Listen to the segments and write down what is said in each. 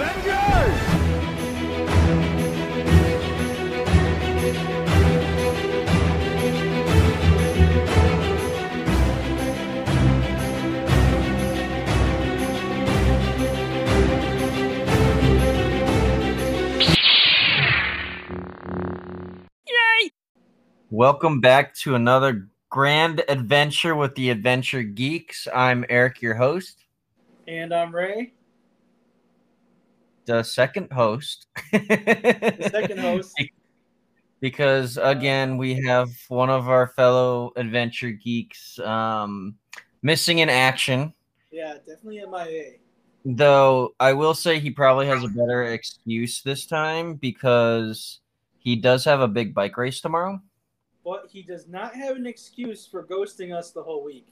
Avengers! Welcome back to another grand adventure with the Adventure Geeks. I'm Eric, your host, And I'm Ray, the second host. the second host. because again, we have one of our fellow Adventure Geeks um, missing in action. Yeah, definitely MIA. Though I will say he probably has a better excuse this time because he does have a big bike race tomorrow. But he does not have an excuse for ghosting us the whole week.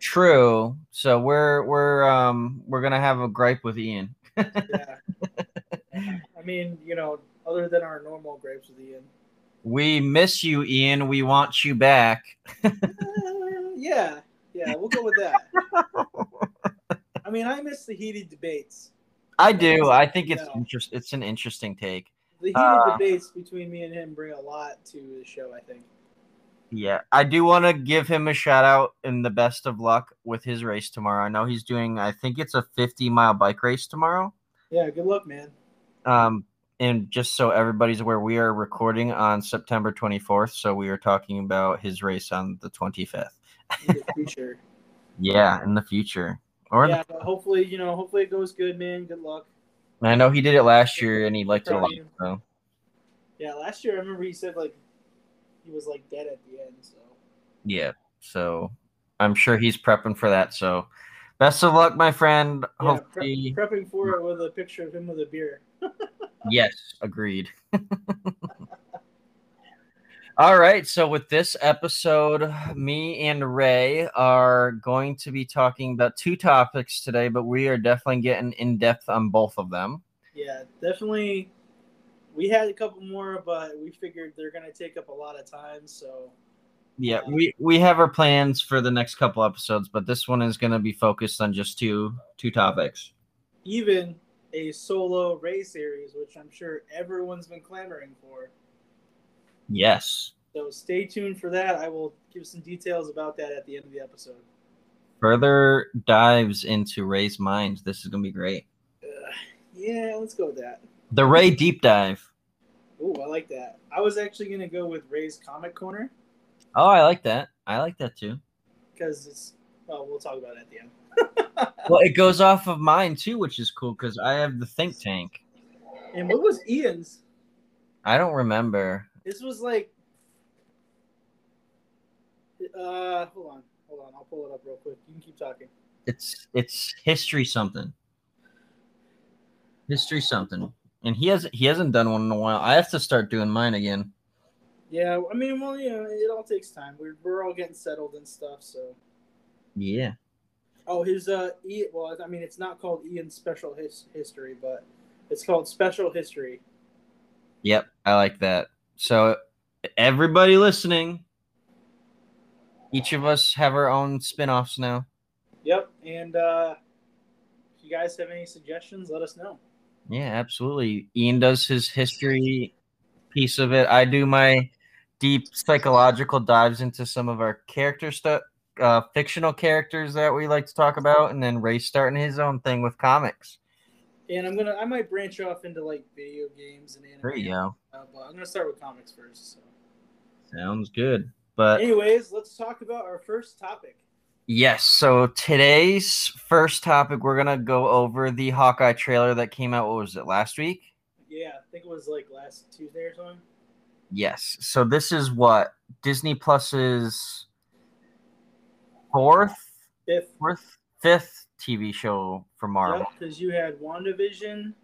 True. So we're we're um we're gonna have a gripe with Ian. Yeah. I mean, you know, other than our normal grapes with Ian. We miss you, Ian. We want you back. Uh, yeah, yeah, we'll go with that. I mean, I miss the heated debates. I do. I think it's No. interest. It's an interesting take. The heated Uh, debates between me and him bring a lot to the show, I think. Yeah, I do want to give him a shout out and the best of luck with his race tomorrow. I know he's doing. I think it's a 50 mile bike race tomorrow. Yeah, good luck, man. Um, and just so everybody's aware, we are recording on September 24th, so we are talking about his race on the 25th. In the future. Yeah, in the future. Or yeah, but hopefully, you know, hopefully it goes good, man. Good luck. I know he did it last year and he liked it a lot. Proud of you. So Yeah, last year I remember he said like he was like dead at the end. So yeah, so I'm sure he's prepping for that. So best of luck, my friend. yeah, Hopefully, pre- prepping for it with a picture of him with a beer. yes, agreed. All right, so with this episode, me and Ray are going to be talking about two topics today, but we are definitely getting in depth on both of them. Yeah, definitely. We had a couple more, but we figured they're gonna take up a lot of time. So Yeah, we we have our plans for the next couple episodes, but this one is going to be focused on just two two topics. even a solo Ray series, which I'm sure everyone's been clamoring for. Yes. So stay tuned for that. I will give some details about that at the end of the episode. Further dives into Ray's mind. This is going to be great. Uh, yeah, let's go with that. The Ray deep dive. Ooh, I like that. I was actually gonna go with Ray's Comic Corner Oh, I like that. I like that too. because it's. Well, we'll talk about it at the end. Well, it goes off of mine too, which is cool because I have the think tank. and what was Ian's? I don't remember. This was like. Uh, hold on, hold on. I'll pull it up real quick. You can keep talking. It's it's history something. History something. And he hasn't he hasn't done one in a while. I have to start doing mine again. Yeah, I mean, well, you know, it all takes time. We're we're all getting settled and stuff. So, Yeah. oh, his uh, E. Well, I mean, it's not called Ian's Special His- History, but it's called Special History. Yep, I like that. So everybody listening, each of us have our own spin-offs now. Yep, and uh, if you guys have any suggestions, let us know. Yeah, absolutely. Ian does his history piece of it. I do my deep psychological dives into some of our character stuff, uh, fictional characters that we like to talk about, and then Ray starting his own thing with comics. And I'm gonna, I might branch off into like video games and anime. There you go. Uh, but I'm gonna start with comics first. So. Sounds good. But Anyways, let's talk about our first topic. Yes, so today's first topic, we're gonna go over the Hawkeye trailer that came out. What was it last week? Yeah, I think it was like last Tuesday or something. Yes. So this is what Disney Plus's fourth, Fifth. fourth, fifth TV show for Marvel. because you had WandaVision,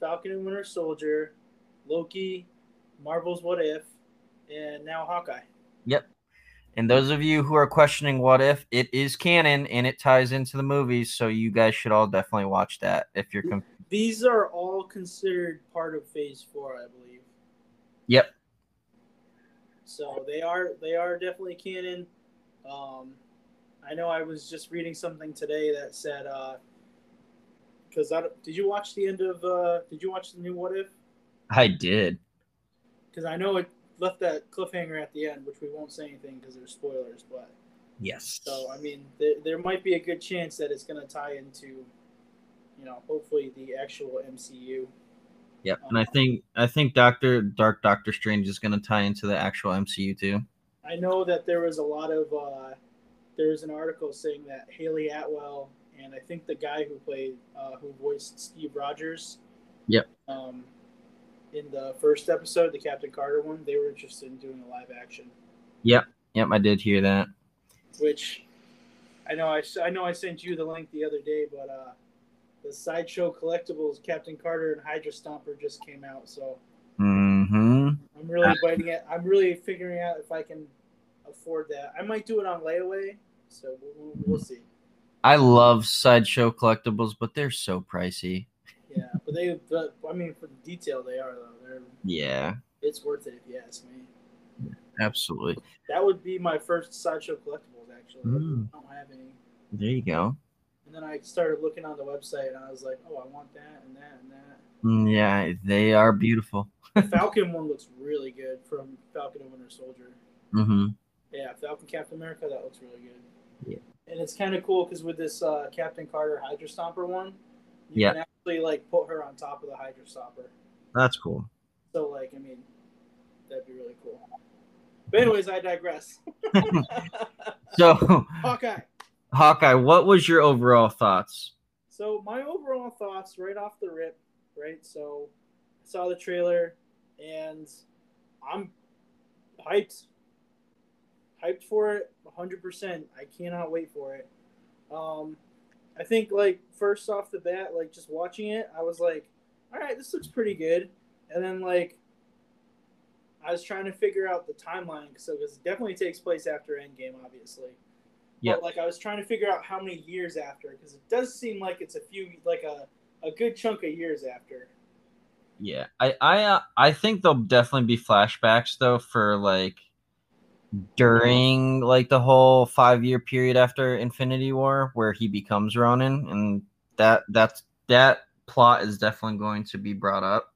Falcon and Winter Soldier, Loki, Marvel's What If, and now Hawkeye. Yep. And those of you who are questioning what if, it is canon and it ties into the movies, so you guys should all definitely watch that if you're confused. These are all considered part of Phase Four, I believe. Yep. So they are they are definitely canon. Um, I know I was just reading something today that said uh, because I did you watch the end of? uh Did you watch the new What If? I did. Because I know it left that cliffhanger at the end, which we won't say anything because there's spoilers. But Yes. so I mean, there, there might be a good chance that it's going to tie into, you know, hopefully the actual MCU. Yep. And I think I think Doctor Dark Doctor Strange is going to tie into the actual MCU too. I know that there was a lot of uh, there's an article saying that Hayley Atwell and I think the guy who played uh, who voiced Steve Rogers. Yep. Um, in the first episode, the Captain Carter one, they were interested in doing a live action, Yep, yep, I did hear that. which I know I, I know I sent you the link the other day, but uh, the sideshow collectibles Captain Carter and Hydra Stomper just came out, so Mm-hmm. I'm really biting it. I'm really figuring out if I can afford that. I might do it on layaway, so we'll, we'll see. I love sideshow collectibles, but they're so pricey. But they, but, I mean, for the detail they are though, they're Yeah, it's worth it if you ask me. absolutely. That would be my first sideshow collectibles actually. Mm. I don't have any. There you go. And then I started looking on the website and I was like, oh, I want that and that and that. Mm, Yeah, they are beautiful. The Falcon one looks really good from Falcon and Winter Soldier. Mm-hmm. Yeah, Falcon Captain America, that looks really good. Yeah. And it's kind of cool because with this uh, Captain Carter Hydra Stomper one, you Yeah. can actually like put her on top of the Hydra Stomper. That's cool. So like, I mean, that'd be really cool. But anyways, I digress. So, Hawkeye. Hawkeye, what was your overall thoughts? So my overall thoughts, right off the rip, right? So I saw the trailer, and I'm hyped, hyped for it, 100%. I cannot wait for it. Um, I think like first off the bat, like just watching it, I was like, all right, this looks pretty good, and then like. I was trying to figure out the timeline, so because it definitely takes place after Endgame, obviously. Yep. But like I was trying to figure out how many years after, because it does seem like it's a few, like a, a good chunk of years after. Yeah, I I uh, I think there'll definitely be flashbacks though for like during like the whole five year period after Infinity War where he becomes Ronin, and that that's that plot is definitely going to be brought up.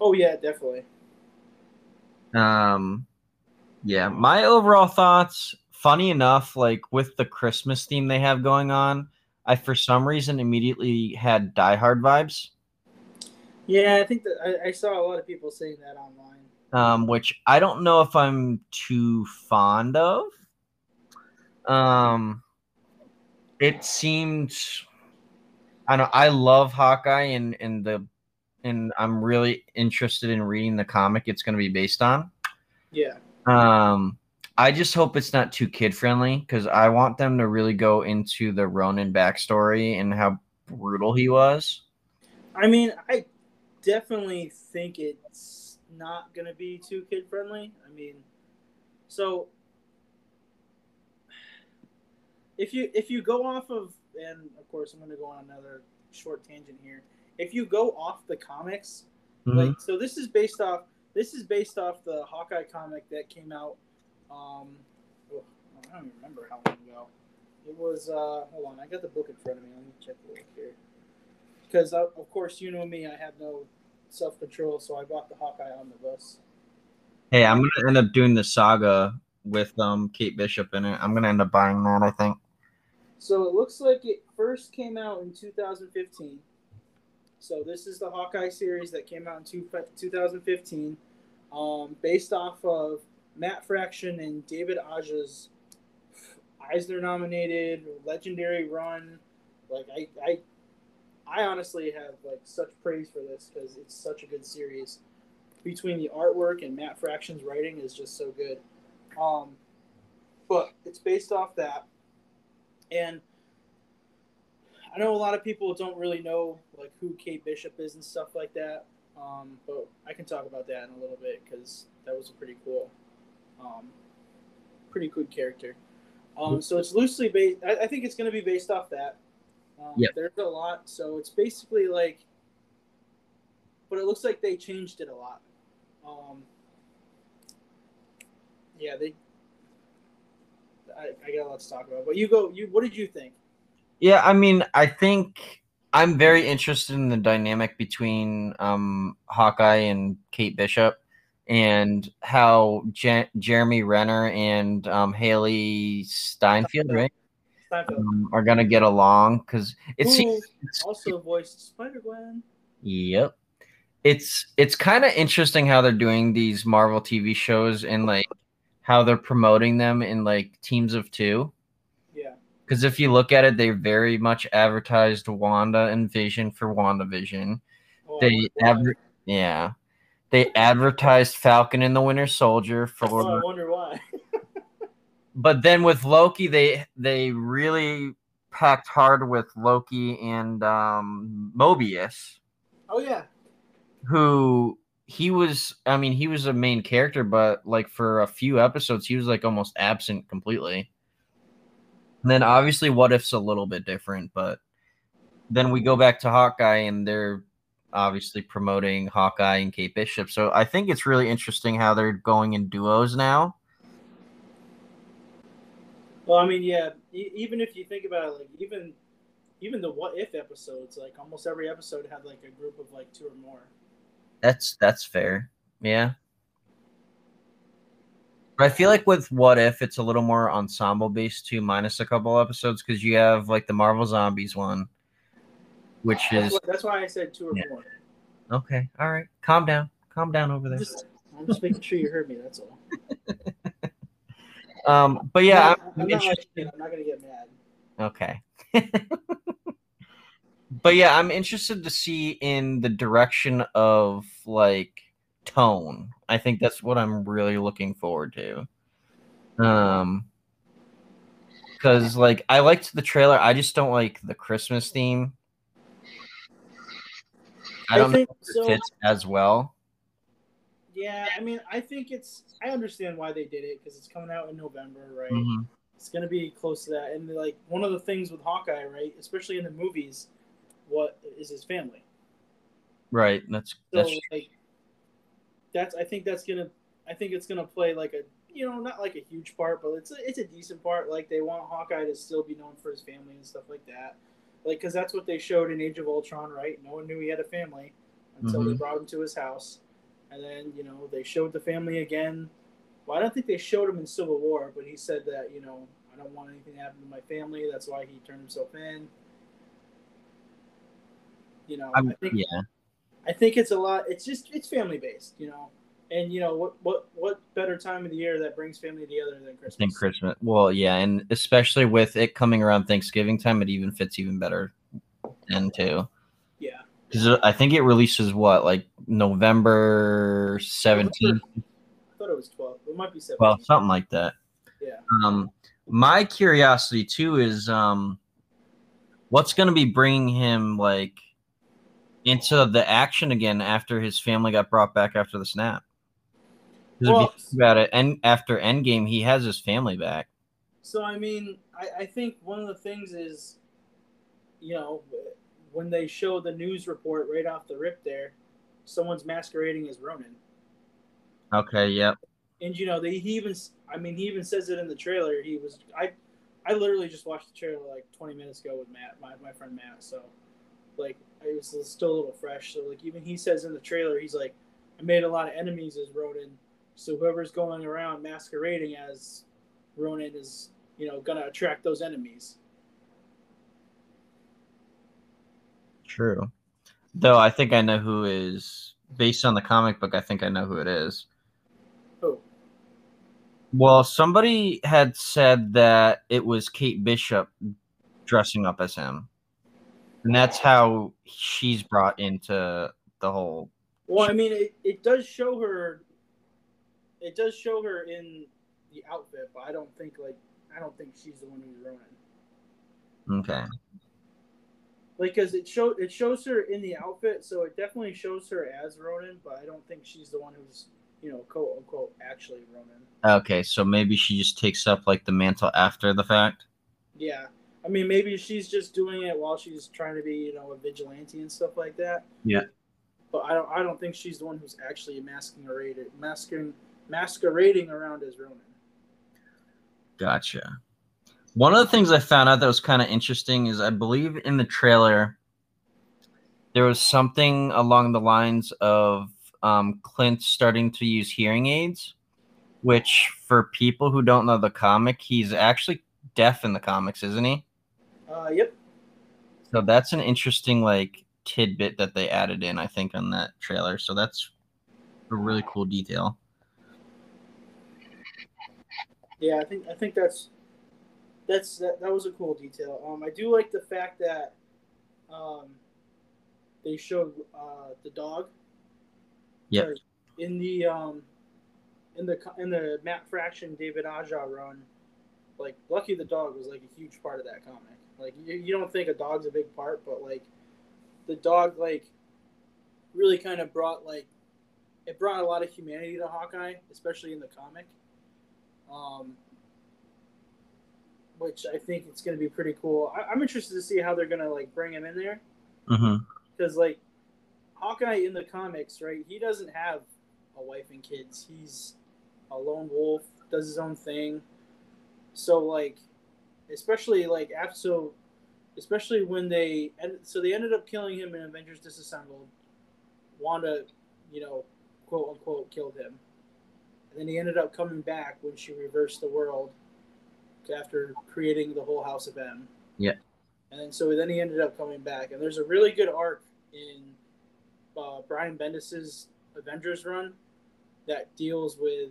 Oh yeah, definitely. Um, yeah, my overall thoughts. Funny enough, like with the Christmas theme they have going on, I for some reason immediately had Die Hard vibes. Yeah, I think that I, I saw a lot of people saying that online. Um, which I don't know if I'm too fond of. Um, it seemed, I know I love Hawkeye and and the, and I'm really interested in reading the comic it's going to be based on. Yeah, Um, I just hope it's not too kid friendly because I want them to really go into the Ronin backstory and how brutal he was. I mean, I definitely think it's not gonna be too kid friendly. I mean, so if you if you go off of, and of course I'm gonna go on another short tangent here. If you go off the comics, Mm-hmm. like so this is based off this is based off the hawkeye comic that came out um oh, i don't even remember how long ago it was uh hold on i got the book in front of me let me check the book here because uh, of course you know me i have no self-control so i bought the hawkeye omnibus Hey, I'm gonna end up doing the saga with um Kate Bishop in it. I'm gonna end up buying that. I think. so it looks like it first came out in 2015 so this is the hawkeye series that came out in two, 2015 um, based off of matt fraction and david aja's eisner nominated legendary run like i i i honestly have like such praise for this because it's such a good series between the artwork and matt fraction's writing is just so good um but it's based off that and I know a lot of people don't really know like who Kate Bishop is and stuff like that. Um, but I can talk about that in a little bit because that was a pretty cool, um, pretty good character. Um, so it's loosely based. I, I think it's going to be based off that. Um, Yep. There's a lot, so it's basically like, but it looks like they changed it a lot. Um, yeah, they. I, I got a lot to talk about, but you go. You what did you think? Yeah, I mean, I think I'm very interested in the dynamic between um, Hawkeye and Kate Bishop, and how Je- Jeremy Renner and um, Hailee Steinfeld, right, Steinfeld. Um, are gonna get along because it Who seems. also voiced Spider Gwen. Yep. It's it's kind of interesting how they're doing these Marvel TV shows and like how they're promoting them in like teams of two. Yeah. Because if you look at it, they very much advertised Wanda and Vision for WandaVision. Oh, They I wonder adver- yeah. They advertised Falcon and the Winter Soldier why. Oh, I for wonder why. but then with Loki they they really packed hard with Loki and um Mobius. Oh yeah. who he was I mean he was a main character but like for a few episodes he was like almost absent completely. And then obviously what if's a little bit different but then we go back to Hawkeye and they're obviously promoting Hawkeye and Kate Bishop. So I think it's really interesting how they're going in duos now. Well, I mean, yeah. E- even if you think about it, like even even the what if episodes, like almost every episode had like a group of like two or more. That's that's fair. Yeah. But I feel like with What If, it's a little more ensemble based too, minus a couple episodes, because you have like the Marvel Zombies one, which That's is why, that's why I said two or Yeah. more. okay. All right, calm down, calm down over there. just, I'm just making sure you heard me. That's all. Um, but yeah, I'm, I'm I'm not, I'm not gonna get mad. Okay. but yeah, I'm interested to see in the direction of like tone. I think that's what I'm really looking forward to. Um cuz like I liked the trailer, I just don't like the Christmas theme. I I don't know think if it so. fits as well. Yeah, I mean, I think it's. I understand why they did it because it's coming out in November, right? Mhm. It's gonna be close to that, and like one of the things with Hawkeye, right, especially in the movies, what is his family? Right, that's So that's like, that's. I think that's gonna. I think it's gonna play like a, you know, not like a huge part, but it's a, it's a decent part. Like they want Hawkeye to still be known for his family and stuff like that. Like, because that's what they showed in Age of Ultron, right? No one knew he had a family until they Mhm. brought him to his house, and then you know they showed the family again. Well, I don't think they showed him in Civil War, but he said that you know I don't want anything to happen to my family. That's why he turned himself in. You know, I think yeah. I think it's a lot. It's just it's family based, you know. And you know what what what better time of the year that brings family together than Christmas? think Christmas. Well, yeah, and especially with it coming around Thanksgiving time, it even fits even better then too. Because I think it releases what like November seventeenth, I thought it was twelve. It might be seventeen. well, something like that. yeah. Um, my curiosity too is um, what's going to be bringing him like into the action again after his family got brought back after the snap. 'Cause if you Well- think about it, and after Endgame, he has his family back. So I mean, I, I think one of the things is, you know, when they show the news report right off the rip there, someone's masquerading as Ronin, Okay, yep. and you know they he even I mean he even says it in the trailer. He was I, I literally just watched the trailer like 20 minutes ago with Matt, my my friend Matt. So, like it was still a little fresh. So like even he says in the trailer, he's like, I made a lot of enemies as Ronin. So whoever's going around masquerading as Ronin is, you know, gonna attract those enemies. True. Though I think I know who is based on the comic book. I think I know who it is. Who? Well, somebody had said that it was Kate Bishop dressing up as him, and that's how she's brought into the whole. Well, I mean, it, it does show her. It does show her in the outfit, but I don't think like I don't think she's the one who's running. Okay. Like, cause it show it shows her in the outfit, so it definitely shows her as Ronin, but I don't think she's the one who's you know quote unquote actually Ronin. Okay, so maybe she just takes up like the mantle after the fact. Yeah, I mean, maybe she's just doing it while she's trying to be you know a vigilante and stuff like that. Yeah. But I don't I don't think she's the one who's actually masquerading masquerading masquerading around as Ronin. Gotcha. One of the things I found out that was kind of interesting is I believe in the trailer, there was something along the lines of um, Clint starting to use hearing aids, which for people who don't know the comic, he's actually deaf in the comics, isn't he? Uh, yep. So that's an interesting like tidbit that they added in, I think, on that trailer. So that's a really cool detail. Yeah, I think I think that's that's that, that was a cool detail. Um, I do like the fact that um, they showed uh, the dog. Yeah. In the um, in the in the Matt Fraction David Aja run, like Lucky the dog was like a huge part of that comic. Like you, you don't think a dog's a big part, but like the dog like really kind of brought like it brought a lot of humanity to Hawkeye, especially in the comic. Um, which I think it's going to be pretty cool. I, am interested to see how they're going to like bring him in there. Mm-hmm. Because like Hawkeye in the comics, right? He doesn't have a wife and kids. He's a lone wolf, does his own thing. So like, especially like after so, especially when they and so they ended up killing him in Avengers Disassembled. Wanda, you know, quote unquote, killed him, and then he ended up coming back when she reversed the world after creating the whole House of M. Yeah. And then so then he ended up coming back, and there's a really good arc in uh, Brian Bendis's Avengers run that deals with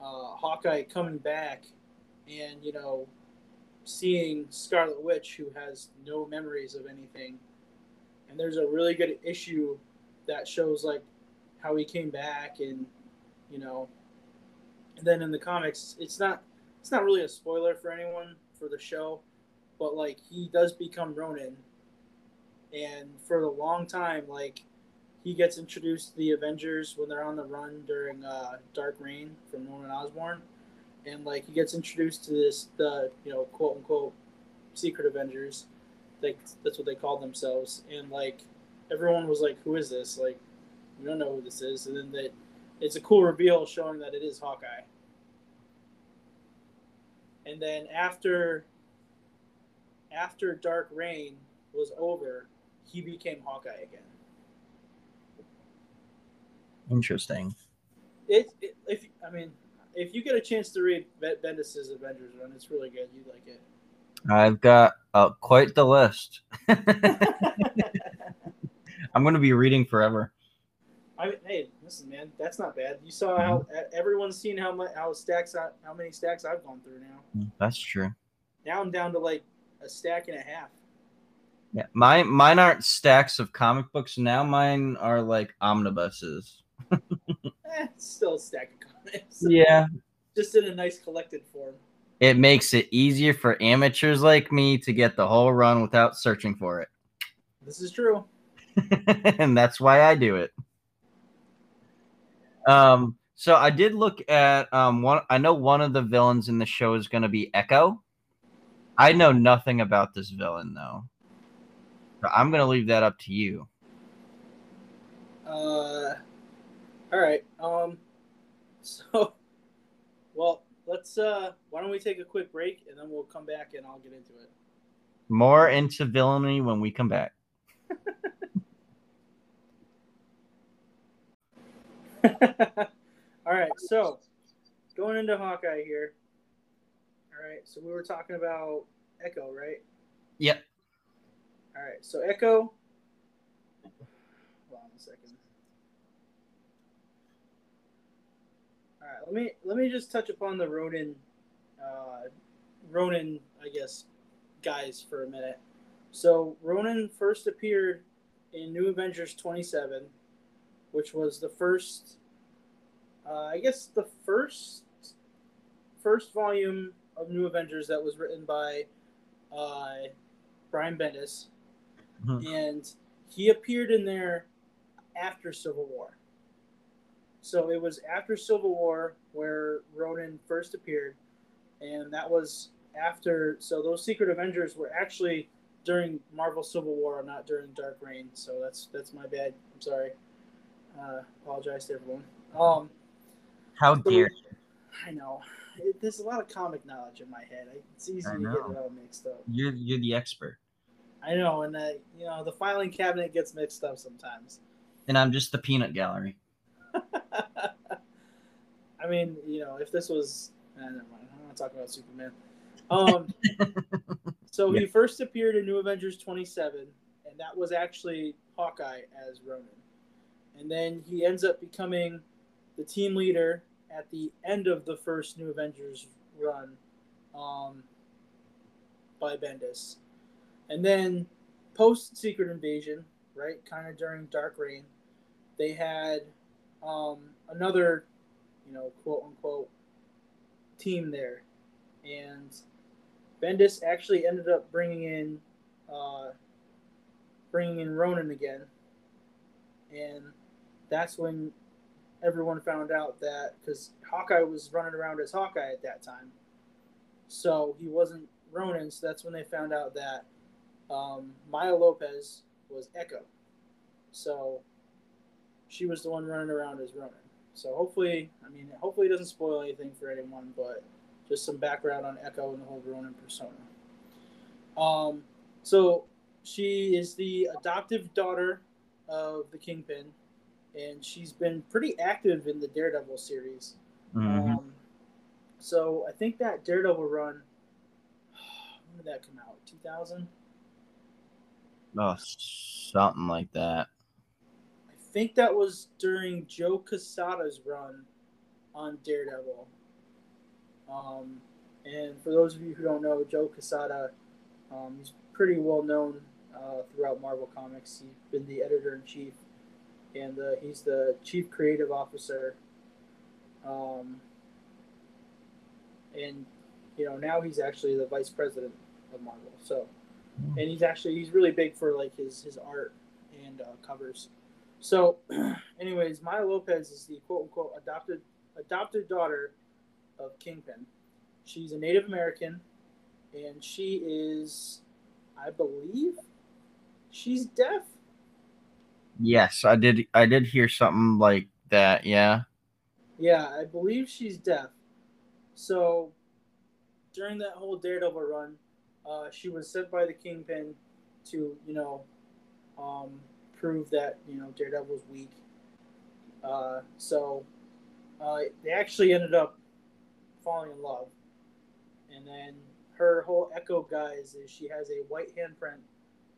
uh, Hawkeye coming back, and you know, seeing Scarlet Witch who has no memories of anything, and there's a really good issue that shows like how he came back and you know, and then in the comics it's not it's not really a spoiler for anyone for the show, but like he does become Ronin, and for a long time, like he gets introduced to the Avengers when they're on the run during uh, Dark Reign from Norman Osborn, and like he gets introduced to this the you know quote unquote secret Avengers, like that's what they called themselves, and like everyone was like, "Who is this?" Like we don't know who this is, and then that it's a cool reveal showing that it is Hawkeye and then after after Dark Reign was over, he became Hawkeye again. Interesting. It, it if I mean if you get a chance to read Bendis's Avengers run, it's really good. You like it. I've got uh, quite the list. I'm going to be reading forever. I mean, hey, listen, man, that's not bad. You saw how mm-hmm. everyone's seen how much how stacks how many stacks I've gone through now. Mm, that's true. Now I'm down to like a stack and a half. Yeah, my mine aren't stacks of comic books now. Mine are like omnibuses. eh, still a stack of comics. Yeah, just in a nice collected form. It makes it easier for amateurs like me to get the whole run without searching for it. This is true. and that's why I do it. Um, so I did look at um one. I know one of the villains in the show is going to be Echo. I know nothing about this villain though. So I'm going to leave that up to you. Uh, all right. Um, so, well, let's. Uh, why don't we take a quick break and then we'll come back and I'll get into it. More into villainy when we come back. All right, so going into Hawkeye here. All right, so we were talking about Echo, right? Yep. All right, so Echo. Hold on a second. All right, let me let me just touch upon the Ronin, uh, Ronin, I guess, guys for a minute. So Ronin first appeared in New Avengers 27 which was the first, uh, I guess, the first first volume of New Avengers that was written by uh, Brian Bendis, mm-hmm. and he appeared in there after Civil War. So it was after Civil War where Ronin first appeared, and that was after. So those Secret Avengers were actually during Marvel Civil War, not during Dark Reign. So that's that's my bad. I'm sorry. Uh, apologize to everyone. Um, How dare you? I know. It, there's a lot of comic knowledge in my head. It's easy to get it all mixed up. You're you're the expert. I know, and uh, you know the filing cabinet gets mixed up sometimes. And I'm just the peanut gallery. I mean, you know, if this was, eh, never mind. I don't want to talk about Superman. Um, so he first appeared in New Avengers 27, and that was actually Hawkeye as Ronin. And then he ends up becoming the team leader at the end of the first New Avengers run um, by Bendis. And then post Secret Invasion, right, kind of during Dark Reign, they had um, another, you know, quote unquote, team there. And Bendis actually ended up bringing in, uh, bringing in Ronin again. And that's when everyone found out that because Hawkeye was running around as Hawkeye at that time, so he wasn't Ronin. So that's when they found out that um, Maya Lopez was Echo. So she was the one running around as Ronin. So hopefully, I mean, hopefully it doesn't spoil anything for anyone, but just some background on Echo and the whole Ronin persona. Um, so she is the adoptive daughter of the Kingpin, and she's been pretty active in the Daredevil series. Mhm. Um, so I think that Daredevil run, when did that come out? 2000? Oh, something like that. I think that was during Joe Quesada's run on Daredevil. Um, and for those of you who don't know, Joe Quesada, um, he's pretty well known uh, throughout Marvel Comics. He's been the editor in chief, and uh, he's the chief creative officer. Um, and you know now he's actually the vice president of Marvel. So, and he's actually he's really big for like his his art and uh, covers. So, anyways, Maya Lopez is the quote unquote adopted adopted daughter of Kingpin. She's a Native American, and she is, I believe, she's deaf. Yes, I did. I did hear something like that. Yeah. Yeah, I believe she's deaf. So during that whole Daredevil run, uh, she was sent by the Kingpin to, you know, um, prove that you know Daredevil's weak. Uh, so uh, they actually ended up falling in love, and then her whole Echo guise is she has a white handprint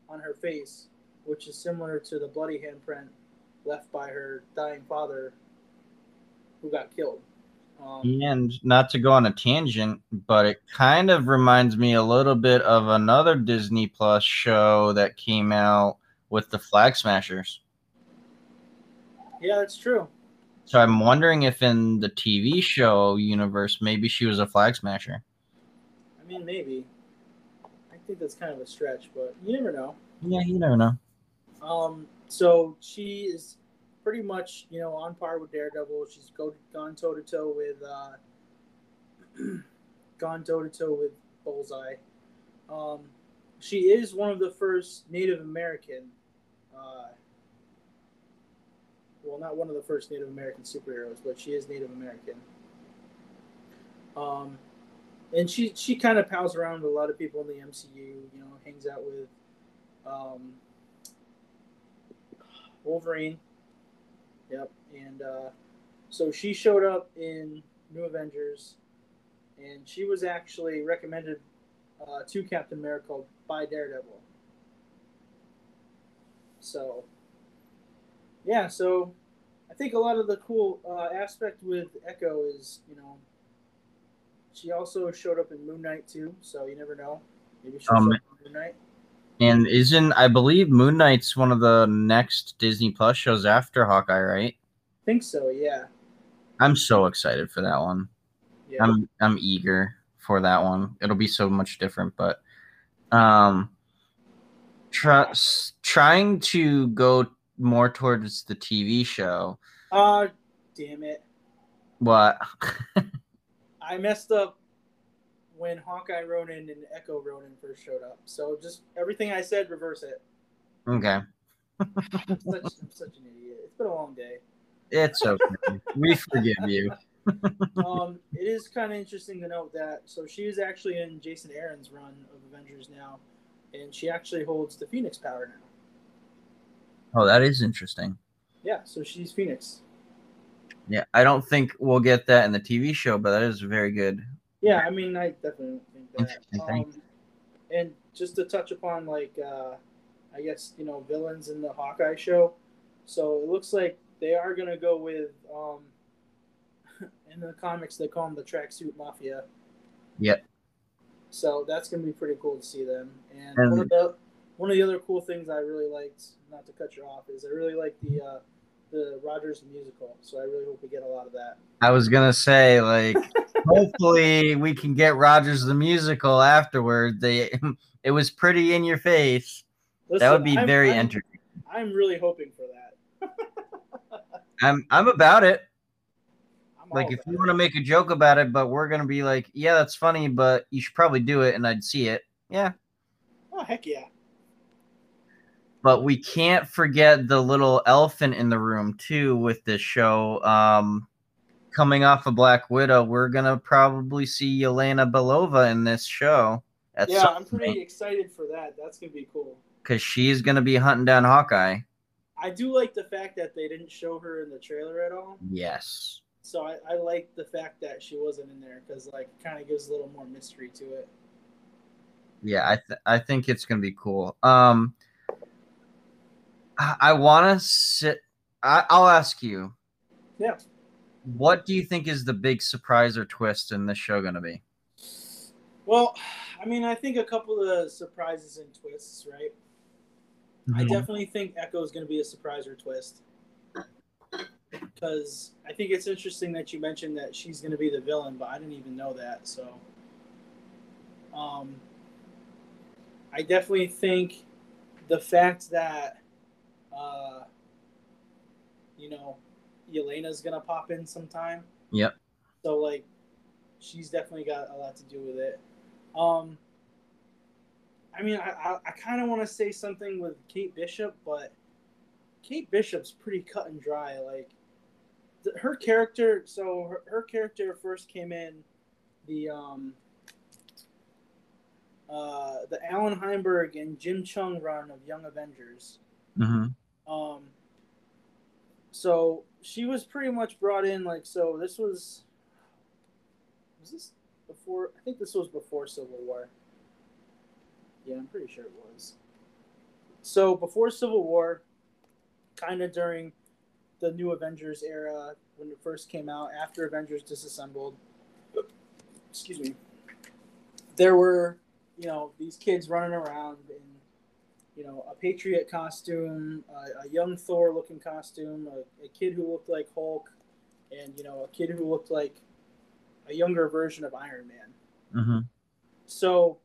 on her face, which is similar to the bloody handprint left by her dying father, who got killed. Um, And not to go on a tangent, but it kind of reminds me a little bit of another Disney Plus show that came out with the Flag Smashers. Yeah, that's true. So I'm wondering if in the TV show universe, maybe she was a Flag Smasher. I mean, maybe. I think that's kind of a stretch, but you never know. Yeah, you never know. Um, so she is pretty much, you know, on par with Daredevil. She's go, gone toe to toe with, uh, gone toe to toe with Bullseye. Um, she is one of the first Native American, uh, well, not one of the first Native American superheroes, but she is Native American. Um, and she she kind of pals around with a lot of people in the MCU. You know, hangs out with um, Wolverine. Yep, and uh, so she showed up in New Avengers, and she was actually recommended uh, to Captain America by Daredevil. So, yeah, so I think a lot of the cool uh, aspect with Echo is, you know, she also showed up in Moon Knight too, so you never know. Maybe she'll Um, show up in Moon Knight. And isn't I believe Moon Knight's one of the next Disney Plus shows after Hawkeye, right? think so, yeah. I'm so excited for that one. Yeah. I'm I'm eager for that one. It'll be so much different, but um try, trying to go more towards the TV show. Ah, damn it. What? I messed up when Hawkeye Ronin and Echo Ronin first showed up. So just everything I said, reverse it. okay. I'm such, I'm such an idiot. It's been a long day. It's okay. we forgive you. Um, it is kind of interesting to note that so she is actually in Jason Aaron's run of Avengers now. and she actually holds the Phoenix power now. Oh, that is interesting. Yeah, so she's Phoenix. Yeah, I don't think we'll get that in the TV show, but that is very good. Yeah, I mean, I definitely think that. Um, and just to touch upon, like, uh, I guess you know, villains in the Hawkeye show. So it looks like they are gonna go with, um, in the comics they call them the tracksuit mafia. Yep. So that's gonna be pretty cool to see them. And, And- one of the one of the other cool things I really liked, not to cut you off, is I really like the uh, the Rogers musical. So I really hope we get a lot of that. I was gonna say, like, hopefully we can get Rogers the musical afterward. They, it was pretty in your face. that would be I'm- very I'm, entertaining. I'm really hoping for that. I'm, I'm about it. I'm Like, if you want to make a joke about it, but we're gonna be like, yeah, that's funny, but you should probably do it, and I'd see it. Yeah, Oh heck yeah! but we can't forget the little elephant in the room too with this show. Um, coming off of Black Widow, we're gonna probably see Yelena Belova in this show yeah, I'm pretty excited for that. That's gonna be cool. because she's gonna be hunting down Hawkeye. I do like the fact that they didn't show her in the trailer at all. Yes. So I, I like the fact that she wasn't in there because like kind of gives a little more mystery to it. Yeah, I th- I think it's gonna be cool. Um, I, I want to sit. I, I'll ask you. Yeah. What do you think is the big surprise or twist in this show gonna be? Well, I mean, I think a couple of surprises and twists, right? I Mhm. definitely think Echo is going to be a surprise or twist. Because I think it's interesting that you mentioned that she's going to be the villain, but I didn't even know that. So, um, I definitely think the fact that, uh, you know, Yelena's to pop in sometime. Yep. So, like, she's definitely got a lot to do with it. Um, I mean, I, I, I kind of want to say something with Kate Bishop, but Kate Bishop's pretty cut and dry. Like, her character, so her, her character first came in the um, uh, the Allan Heinberg and Jim Cheung run of Young Avengers. Mhm. Um, so she was pretty much brought in like so. This was was this before? I think this was before Civil War. Yeah, I'm pretty sure it was. So before Civil War, kind of during the New Avengers era when it first came out, after Avengers disassembled. Excuse me. There were, you know, these kids running around in you know, a Patriot costume, a, a young Thor looking costume, a, a kid who looked like Hulk, and, you know, a kid who looked like a younger version of Iron Man. Mhm. So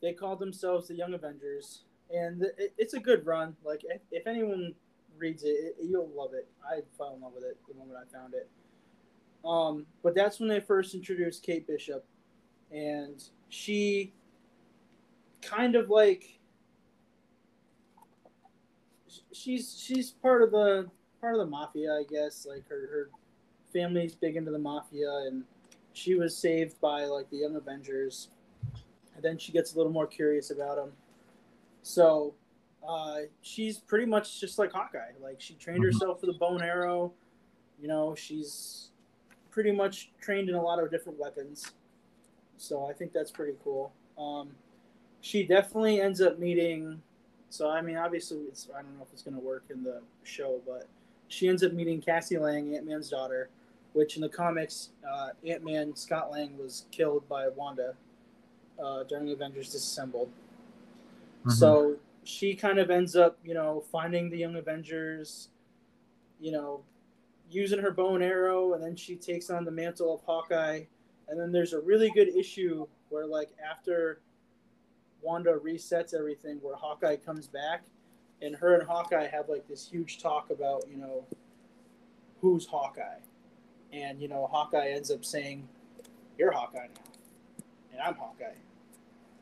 they called themselves the Young Avengers, and it, it's a good run. Like, if, if anyone reads it, it, you'll love it. I fell in love with it the moment I found it. Um, but that's when they first introduced Kate Bishop, and she kind of like she's she's part of the part of the mafia, I guess. Like her her family's big into the mafia, and she was saved by like the Young Avengers, and then she gets a little more curious about them. So uh, she's pretty much just like Hawkeye. Like she trained Mhm. herself for the bow and arrow. You know, she's pretty much trained in a lot of different weapons. So I think that's pretty cool. Um, she definitely ends up meeting. So I mean, obviously, it's I don't know if it's going to work in the show, but she ends up meeting Cassie Lang, Ant Man's daughter, which in the comics, uh, Ant Man Scott Lang was killed by Wanda uh, during Avengers Disassembled. Mhm. So she kind of ends up, you know, finding the Young Avengers, you know, using her bow and arrow, and then she takes on the mantle of Hawkeye. And then there's a really good issue where, like, after Wanda resets everything, where Hawkeye comes back, and her and Hawkeye have like this huge talk about, you know, who's Hawkeye, and you know, Hawkeye ends up saying, "You're Hawkeye now, and I'm Hawkeye."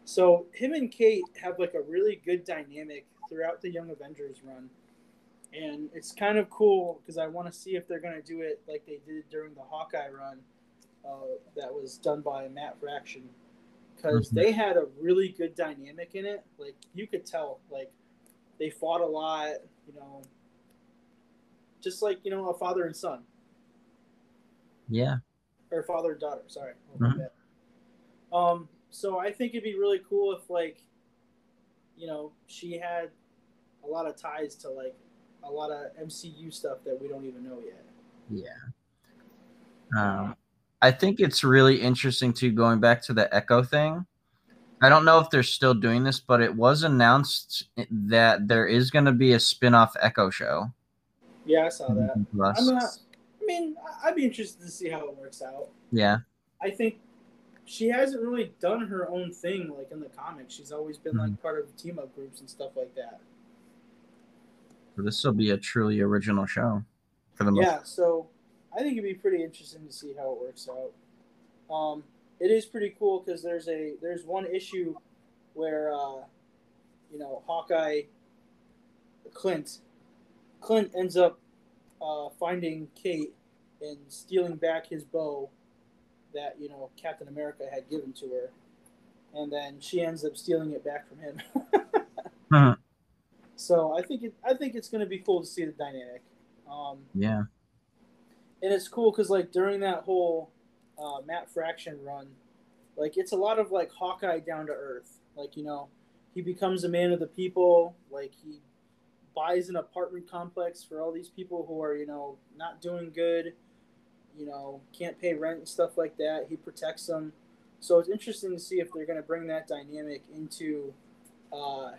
So him and Kate have like a really good dynamic throughout the Young Avengers run, and it's kind of cool because I want to see if they're gonna do it like they did during the Hawkeye run uh, that was done by Matt Fraction, because Mhm. they had a really good dynamic in it. Like you could tell, like they fought a lot. You know, just like you know a father and son Yeah. or father and daughter. Sorry. Oh, my Mhm. Um. So I think it'd be really cool if like, you know, she had a lot of ties to like a lot of MCU stuff that we don't even know yet. Yeah. Um, I think it's really interesting too, going back to the Echo thing. I don't know if they're still doing this, but it was announced that there is going to be a spin off Echo show. Yeah, I saw that. Plus. I'm not. I mean, I'd be interested to see how it works out. Yeah. I think she hasn't really done her own thing like in the comics. She's always been like mm-hmm. part of team up groups and stuff like that. So this will be a truly original show for the most Yeah, so I think it'd be pretty interesting to see how it works out. Um, it is pretty cool because there's a there's one issue where uh, you know Hawkeye, Clint, Clint ends up uh, finding Kate and stealing back his bow that you know Captain America had given to her, and then she ends up stealing it back from him. Mhm. So I think it I think it's going to be cool to see the dynamic. Um, Yeah. And it's cool because like during that whole uh, Matt Fraction run, like it's a lot of like Hawkeye down to earth. Like you know, he becomes a man of the people. Like he buys an apartment complex for all these people who are you know not doing good. You know, can't pay rent and stuff like that. He protects them. So it's interesting to see if they're going to bring that dynamic into uh,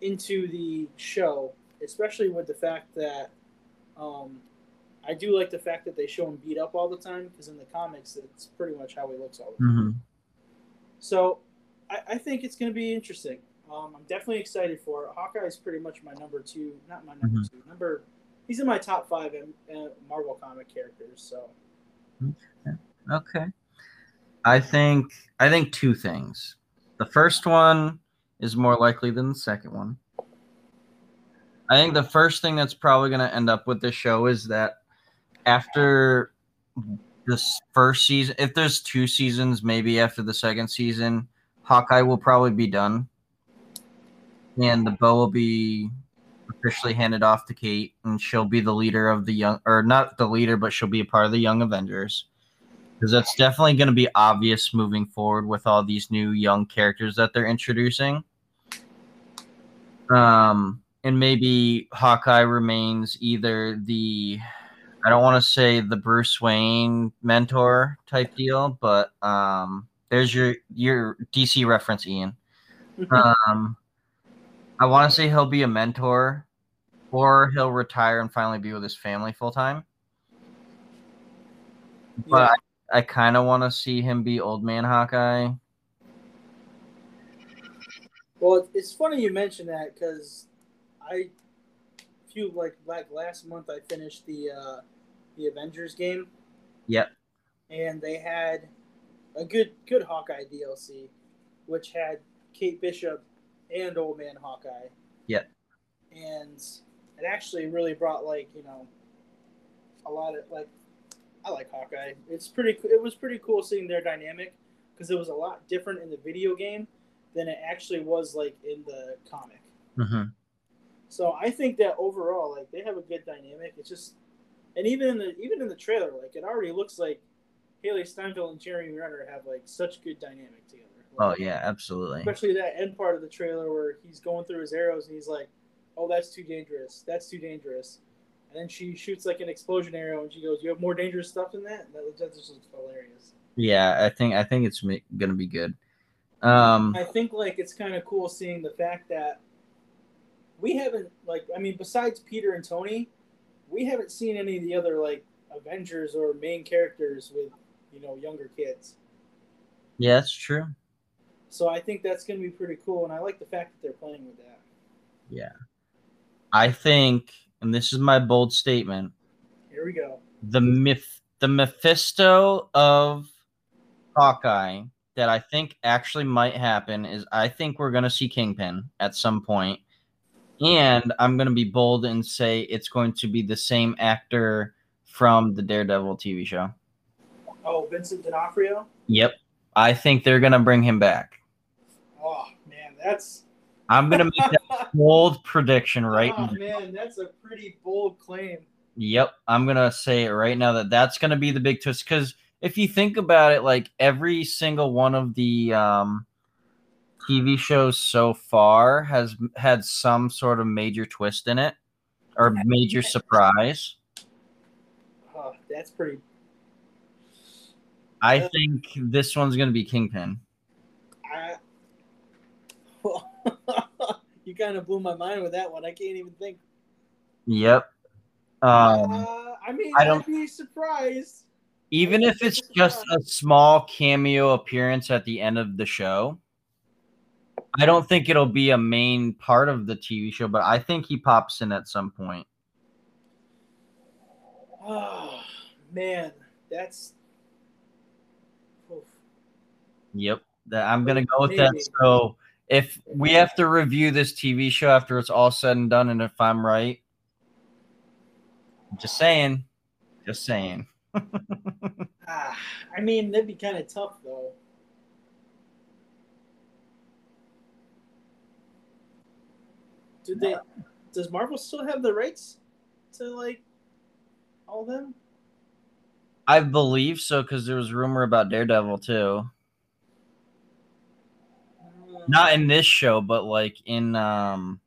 into the show, especially with the fact that um, I do like the fact that they show him beat up all the time because in the comics, it's pretty much how he looks all the time. hmm So I, I think it's going to be interesting. Um, I'm definitely excited for it. Hawkeye is pretty much my number two, not my number Mhm. two, number. He's in my top five in, uh, Marvel comic characters. So Okay. I think I think two things. The first one is more likely than the second one. I think the first thing that's probably going to end up with this show is that after this first season, if there's two seasons, maybe after the second season, Hawkeye will probably be done. And the bow will be officially handed off to Kate, and she'll be the leader of the young, or not the leader, but she'll be a part of the Young Avengers because that's definitely going to be obvious moving forward with all these new young characters that they're introducing. Um, and maybe Hawkeye remains either the I don't want to say the Bruce Wayne mentor type deal, but um, there's your your DC reference, Ian. Um, I want to say he'll be a mentor, or he'll retire and finally be with his family full time. But I, I kind of want to see him be old man Hawkeye. Well, it's funny you mention that because I, few like like last month, I finished the uh, the Avengers game. Yep. And they had a good good Hawkeye DLC, which had Kate Bishop and Old Man Hawkeye. Yep. And it actually really brought like you know, a lot of like, I like Hawkeye. It's pretty. It was pretty cool seeing their dynamic because it was a lot different in the video game than it actually was like in the comic. Mm-hmm. So I think that overall, like they have a good dynamic. It's just, and even in the even in the trailer, like it already looks like Hailee Steinfeld and Jeremy Renner have like such good dynamic together. Oh yeah, absolutely. especially that end part of the trailer where he's going through his arrows and he's like, "Oh, that's too dangerous. That's too dangerous." And then she shoots like an explosion arrow and she goes, "You have more dangerous stuff than that." And that, that just looks hilarious. Yeah, I think I think it's gonna be good. Um, I think like it's kind of cool seeing the fact that we haven't like I mean besides Peter and Tony, we haven't seen any of the other like Avengers or main characters with you know younger kids. yeah, that's true. So I think that's going to be pretty cool, and I like the fact that they're playing with that. Yeah, I think, and this is my bold statement: Here we go. the myth, the Mephisto of Hawkeye that I think actually might happen is I think we're gonna see Kingpin at some point, and I'm gonna be bold and say it's going to be the same actor from the Daredevil TV show. Oh, Vincent D'Onofrio. Yep. I think they're gonna bring him back. Oh man, that's I'm gonna make that bold prediction right oh, now. man, that's a pretty bold claim. Yep, I'm gonna say it right now that that's gonna be the big twist. Because if you think about it, like every single one of the um, TV shows so far has had some sort of major twist in it or major surprise. Oh, that's pretty. I think this one's gonna be Kingpin. I, you kind of blew my mind with that one. I can't even think. Yep. Um, uh, I mean, I don't- would be surprised. even if it's just a small cameo appearance at the end of the show, I don't think it'll be a main part of the TV show, but I think he pops in at some point. Oh man, that's. Oof. Yep. That I'm gonna go with that. So if we have to review this TV show after it's all said and done, and if I'm right, just saying, just saying. Ah, I mean, that'd be kind of tough though. Do they? Does Marvel still have the rights to like all them? I believe so because there was rumor about Daredevil too. Not in this show, but like in um,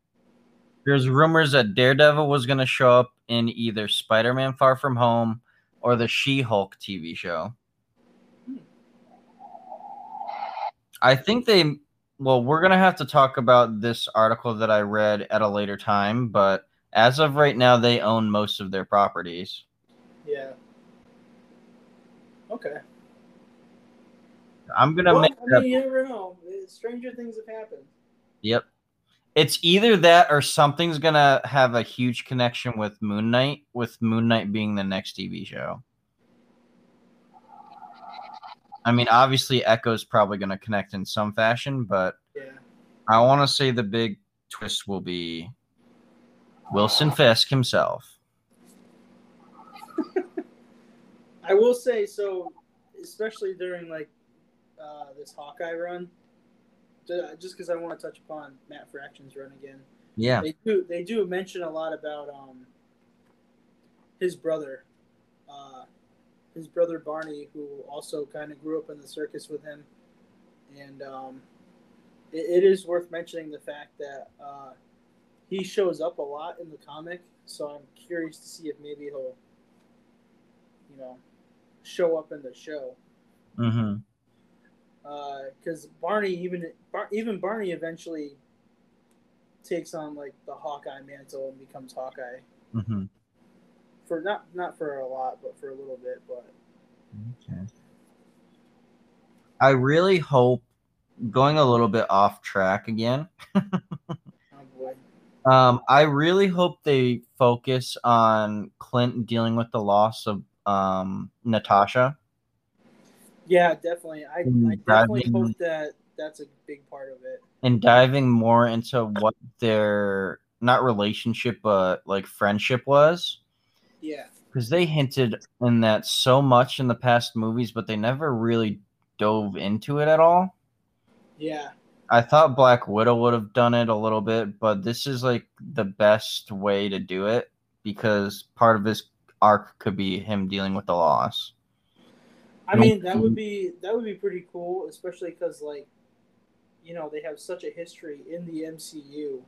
there's rumors that Daredevil was gonna show up in either Spider-Man: Far From Home or the She-Hulk TV show. Hmm. I think they. Well, we're gonna have to talk about this article that I read at a later time, but as of right now, they own most of their properties. Yeah. Okay. I'm gonna Well, make I mean, you never know. Stranger things have happened. Yep. It's either that or something's gonna have a huge connection with Moon Knight, with Moon Knight being the next TV show. I mean, obviously Echo's probably gonna connect in some fashion, but Yeah. I wanna say the big twist will be Wilson Fisk himself. I will say so, especially during like uh, this Hawkeye run. Just because I want to touch upon Matt Fraction's run again. Yeah. They do they do mention a lot about um his brother, uh, his brother Barney, who also kind of grew up in the circus with him, and um, it, it is worth mentioning the fact that uh, he shows up a lot in the comic. So I'm curious to see if maybe he'll, you know, show up in the show Mm-hmm. because Barney even Bar, even Barney eventually takes on like the Hawkeye mantle and becomes Hawkeye Mm-hmm. For not not for a lot but for a little bit but Okay. I really hope going a little bit off track again. oh Um, I really hope they focus on Clint dealing with the loss of um Natasha. yeah definitely I, I definitely diving- hope that that's a big part of it and diving more into what their not relationship but like friendship was yeah. Because they hinted in that so much in the past movies but they never really dove into it at all. Yeah. I thought black widow would have done it a little bit but this is like the best way to do it because part of his arc could be him dealing with the loss. I mean that would be that would be pretty cool especially because like you know they have such a history in the MCU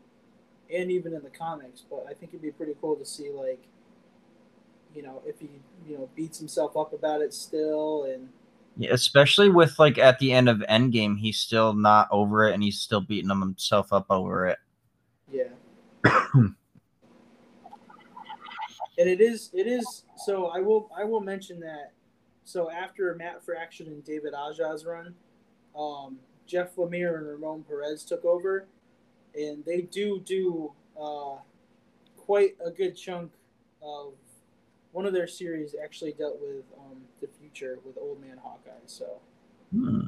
and even in the comics but I think it'd be pretty cool to see like you know if he you know beats himself up about it still and Yeah, especially with like at the end of Endgame, he's still not over it, and he's still beating himself up over it. Yeah. and it is it is so I will I will mention that so after Matt Fraction and David Aja's run, um, Jeff Lemire and Ramon Perez took over, and they do do uh, quite a good chunk of one of their series actually dealt with um, the future with Old Man Hawkeye. So Hmm.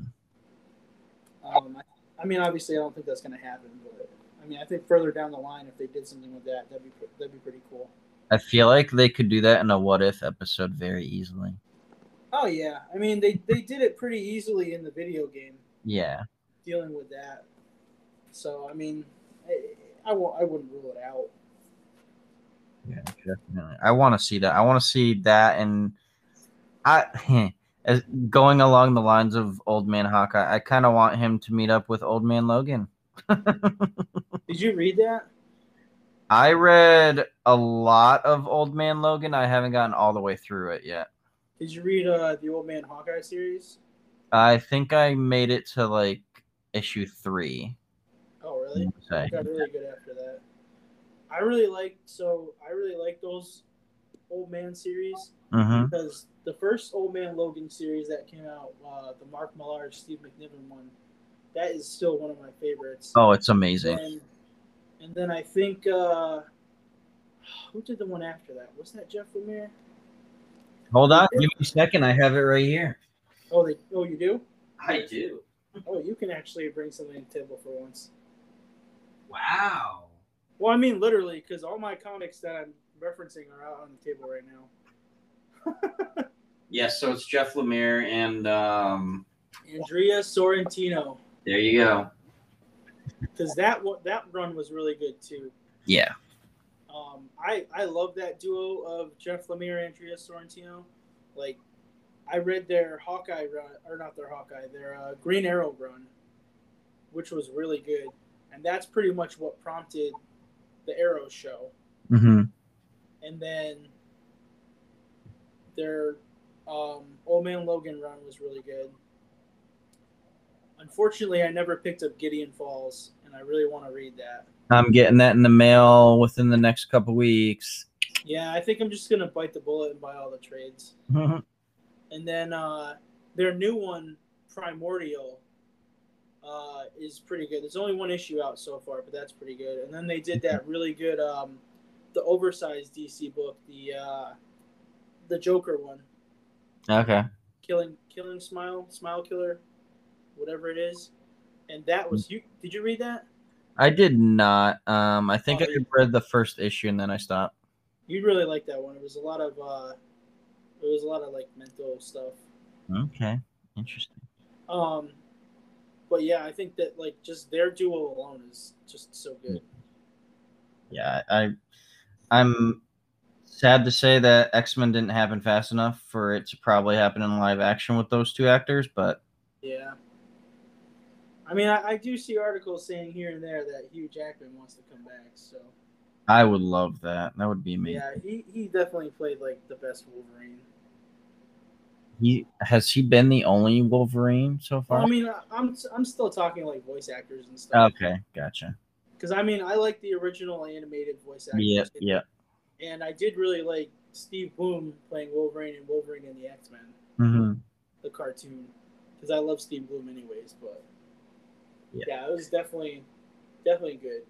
um, I, I mean, obviously, I don't think that's going to happen, but I mean, I think further down the line, if they did something with that, that'd be that'd be pretty cool. I feel like they could do that in a what if episode very easily. Oh yeah, I mean they they did it pretty easily in the video game, Yeah. dealing with that. So I mean, I, I won't I wouldn't rule it out. Yeah, definitely. I want to see that. I want to see that, and I, as going along the lines of Old Man Hawkeye, I kind of want him to meet up with Old Man Logan. Did you read that? I read a lot of Old Man Logan. I haven't gotten all the way through it yet. Did you read uh, the Old Man Hawkeye series? I think I made it to like issue three. Oh really? I It got really good after that. I really like so I really like those old man series Mhm. because the first Old Man Logan series that came out, uh, the Mark Millar, Steve McNiven one, that is still one of my favorites. Oh, it's amazing. And, and then I think uh, who did the one after that? Was that Jeff Lemire? Hold on, give me a second. I have it right here. Oh, they, oh, you do? I do. Oh, you can actually bring something to the table for once. Wow. Well, I mean literally, because all my comics that I'm referencing are out on the table right now. Yes, so it's Jeff Lemire, and um, Andrea Sorrentino, there you go. because that that run was really good too. Yeah. Um, I I love that duo of Jeff Lemire and Andrea Sorrentino. Like, I read their Hawkeye run, or not their Hawkeye, their uh, Green Arrow run, which was really good, and that's pretty much what prompted the Arrow show. Mm-hmm. And then their um, Old Man Logan run was really good. Unfortunately, I never picked up Gideon Falls, and I really want to read that. I'm getting that in the mail within the next couple weeks. Yeah, I think I'm just gonna bite the bullet and buy all the trades. And then uh, their new one, Primordial, uh, is pretty good. There's only one issue out so far, but that's pretty good. And then they did that really good, um, the oversized DC book, the uh, the Joker one, okay. Killing Killing Smile, Smile Killer, whatever it is. And that was you. Did you read that? I did not. Um, I think Oh, I read the first issue and then I stopped. You'd really like that one. It was a lot of uh, it was a lot of like mental stuff. Okay. Interesting. Um, but yeah, I think that like just their duo alone is just so good. Yeah, I, I'm sad to say that X Men didn't happen fast enough for it to probably happen in live action with those two actors, but Yeah. I mean, I, I do see articles saying here and there that Hugh Jackman wants to come back. So I would love that. That would be amazing. yeah, he, he definitely played like the best Wolverine. He has he been the only Wolverine so Well, far? I mean, I- I'm I'm still talking like voice actors and stuff. okay, gotcha. Because I mean, I like the original animated voice actors. Yeah, yeah. And I did really like Steve Blum playing Wolverine and Wolverine in the X Men, hmm the cartoon, because I love Steve Blum anyways. But Yeah. yeah, it was definitely definitely good.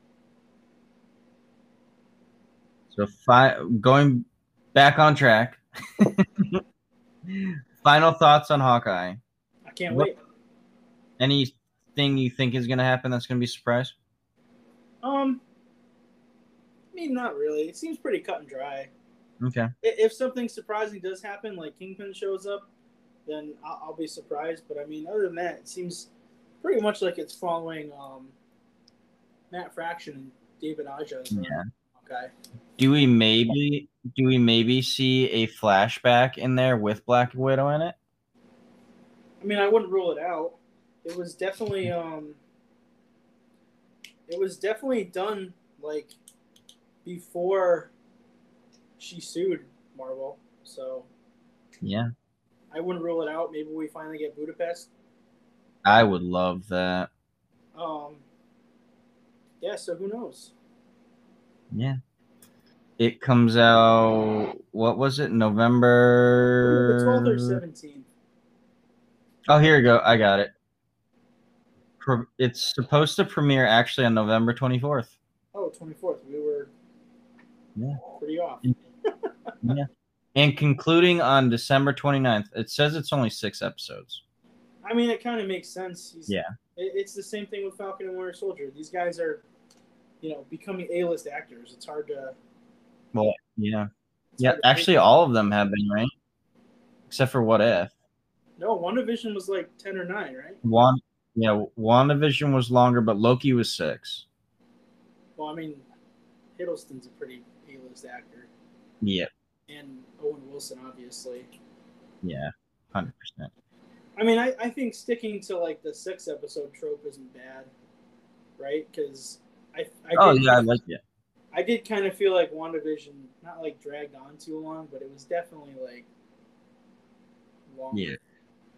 So fi- going back on track. Final thoughts on Hawkeye. I can't What- wait. Anything you think is going to happen that's going to be a surprise? Um, I mean, not really. It seems pretty cut and dry. Okay. If something surprising does happen, like Kingpin shows up, then I'll, I'll be surprised. But I mean, other than that, it seems pretty much like it's following um, Matt Fraction and David Aja's run. Yeah. Okay. Do we maybe do we maybe see a flashback in there with Black Widow in it? I mean, I wouldn't rule it out. It was definitely um, it was definitely done like before she sued Marvel. So Yeah. I wouldn't rule it out. Maybe we finally get Budapest. I would love that. Um, yeah. So who knows? Yeah. It comes out what was it? November The twelfth or seventeenth. Oh, here we go. I got it. It's supposed to premiere actually on November 24th. Oh, 24th. We were Yeah. pretty off. Yeah. And concluding on December 29th. It says it's only six episodes. I mean, it kind of makes sense. He's, Yeah. It, it's the same thing with Falcon and Winter Soldier. These guys are, you know, becoming A-list actors. It's hard to. Well, yeah. Yeah. Actually, all of them have been, right? except for What If. No, WandaVision was like ten or nine, right? One, yeah, WandaVision was longer, but Loki was six. Well, I mean, Hiddleston's a pretty A-list actor, Yeah, and Owen Wilson, obviously. yeah, hundred percent. I mean, I, I think sticking to like the six episode trope isn't bad, right? Because I, I Oh did- yeah, I like it. I did kind of feel like WandaVision not like dragged on too long, but it was definitely like long. Yeah.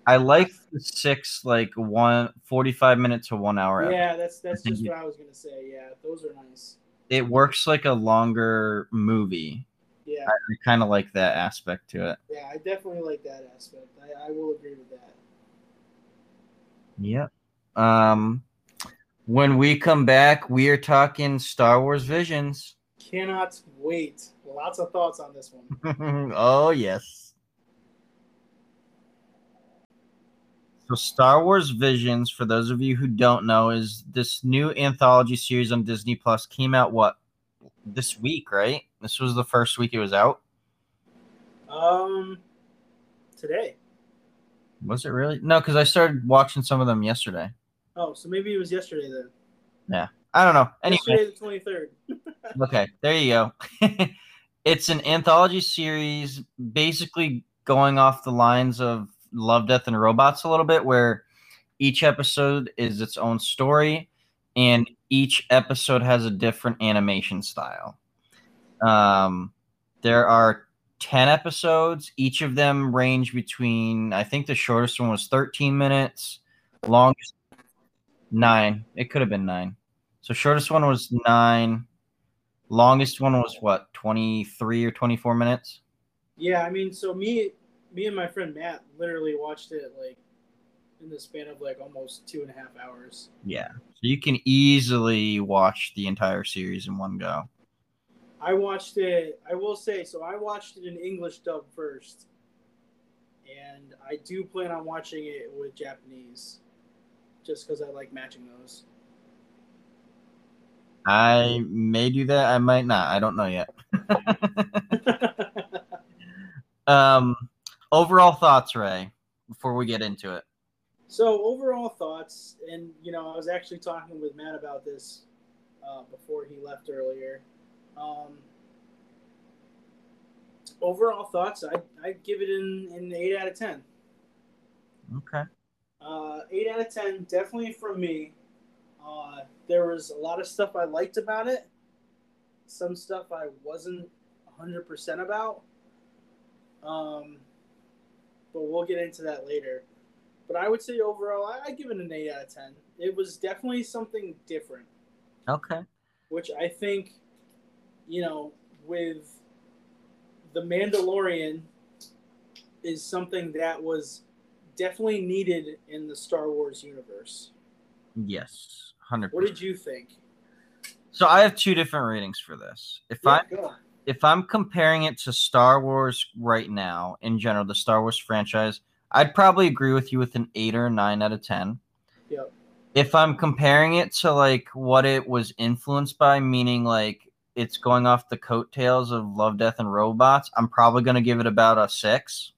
I like the six, like one 45 minute to one hour. episode. Yeah, that's that's just what I was gonna say. Yeah, those are nice. It works like a longer movie. Yeah, I kind of like that aspect to it. yeah, I definitely like that aspect. I, I will agree with that. Yep. Um, when we come back, we are talking Star Wars Visions. Cannot wait. Lots of thoughts on this one. oh yes. So Star Wars Visions, for those of you who don't know, is this new anthology series on Disney Plus came out what this week, right? This was the first week it was out. Um, today. Was it really? No, because I started watching some of them yesterday. Oh, so maybe it was yesterday then. Yeah. I don't know. Anyway, Yesterday the twenty third. okay, there you go. it's an anthology series, basically going off the lines of Love, Death, and Robots a little bit, where each episode is its own story, and each episode has a different animation style. Um, there are 10 episodes. Each of them range between, I think the shortest one was 13 minutes, longest nine. It could have been nine. So shortest one was nine. Longest one was what, 23 or 24 minutes? Yeah, I mean, so me, me and my friend Matt literally watched it like in the span of like almost two and a half hours. Yeah. So you can easily watch the entire series in one go. I watched it. I will say, so I watched it in English dub first, and I do plan on watching it with Japanese, just because I like matching those. I may do that. I might not. I don't know yet. Um, overall thoughts, Ray, before we get into it. so overall thoughts, and you know, I was actually talking with Matt about this uh, before he left earlier. Um, overall thoughts, I I give it an, an eight out of ten. Okay. Uh, eight out of ten, definitely from me. Uh, there was a lot of stuff I liked about it. Some stuff I wasn't hundred percent about. Um, but we'll get into that later. But I would say overall, I, I give it an eight out of ten. It was definitely something different, Okay. which I think, you know, with the Mandalorian, is something that was definitely needed in the Star Wars universe. Yes. 100%. What did you think? So I have two different ratings for this. If I Yeah, go. if I'm comparing it to Star Wars right now, in general, the Star Wars franchise, I'd probably agree with you with an eight or nine out of ten. Yep. If I'm comparing it to like what it was influenced by, meaning like it's going off the coattails of Love, Death, and Robots, I'm probably gonna give it about a six.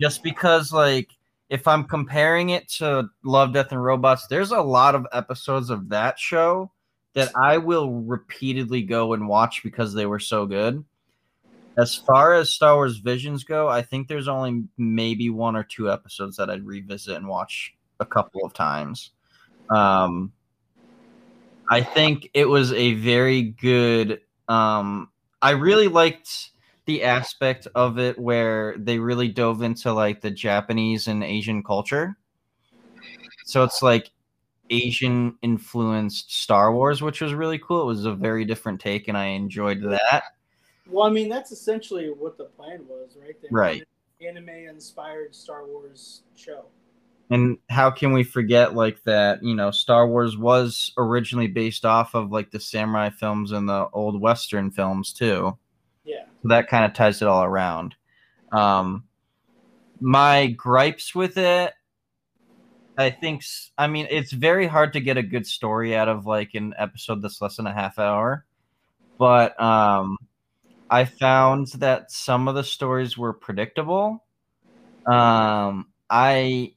Just because like if I'm comparing it to Love, Death, and Robots, there's a lot of episodes of that show that I will repeatedly go and watch because they were so good. As far as Star Wars Visions go, I think there's only maybe one or two episodes that I'd revisit and watch a couple of times. Um, I think it was a very good. Um, I really liked the aspect of it where they really dove into like the Japanese and Asian culture. So it's like Asian influenced Star Wars, which was really cool. It was a very different take, and I enjoyed that. Well, I mean, that's essentially what the plan was, right? They Right. Anime-inspired Star Wars show. And how can we forget like that? You know, Star Wars was originally based off of like the samurai films and the old Western films too. So that kind of ties it all around. Um, my gripes with it, I think, I mean, it's very hard to get a good story out of like an episode that's less than a half hour. But um, I found that some of the stories were predictable Um, I,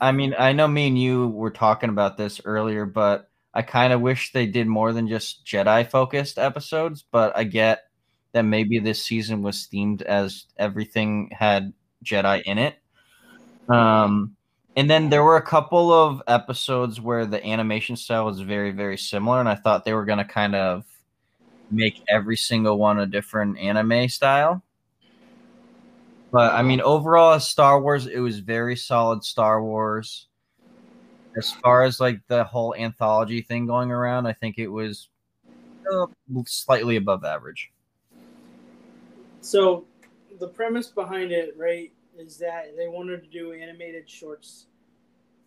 I mean, I know me and you were talking about this earlier, but I kind of wish they did more than just Jedi focused episodes. But I get that maybe this season was themed as everything had Jedi in it. Um, and then there were a couple of episodes where the animation style was very, very similar, and I thought they were going to kind of make every single one a different anime style. But I mean, overall, as Star Wars, it was very solid Star Wars. As far as like the whole anthology thing going around, I think it was uh, slightly above average. So, the premise behind it, right, is that they wanted to do animated shorts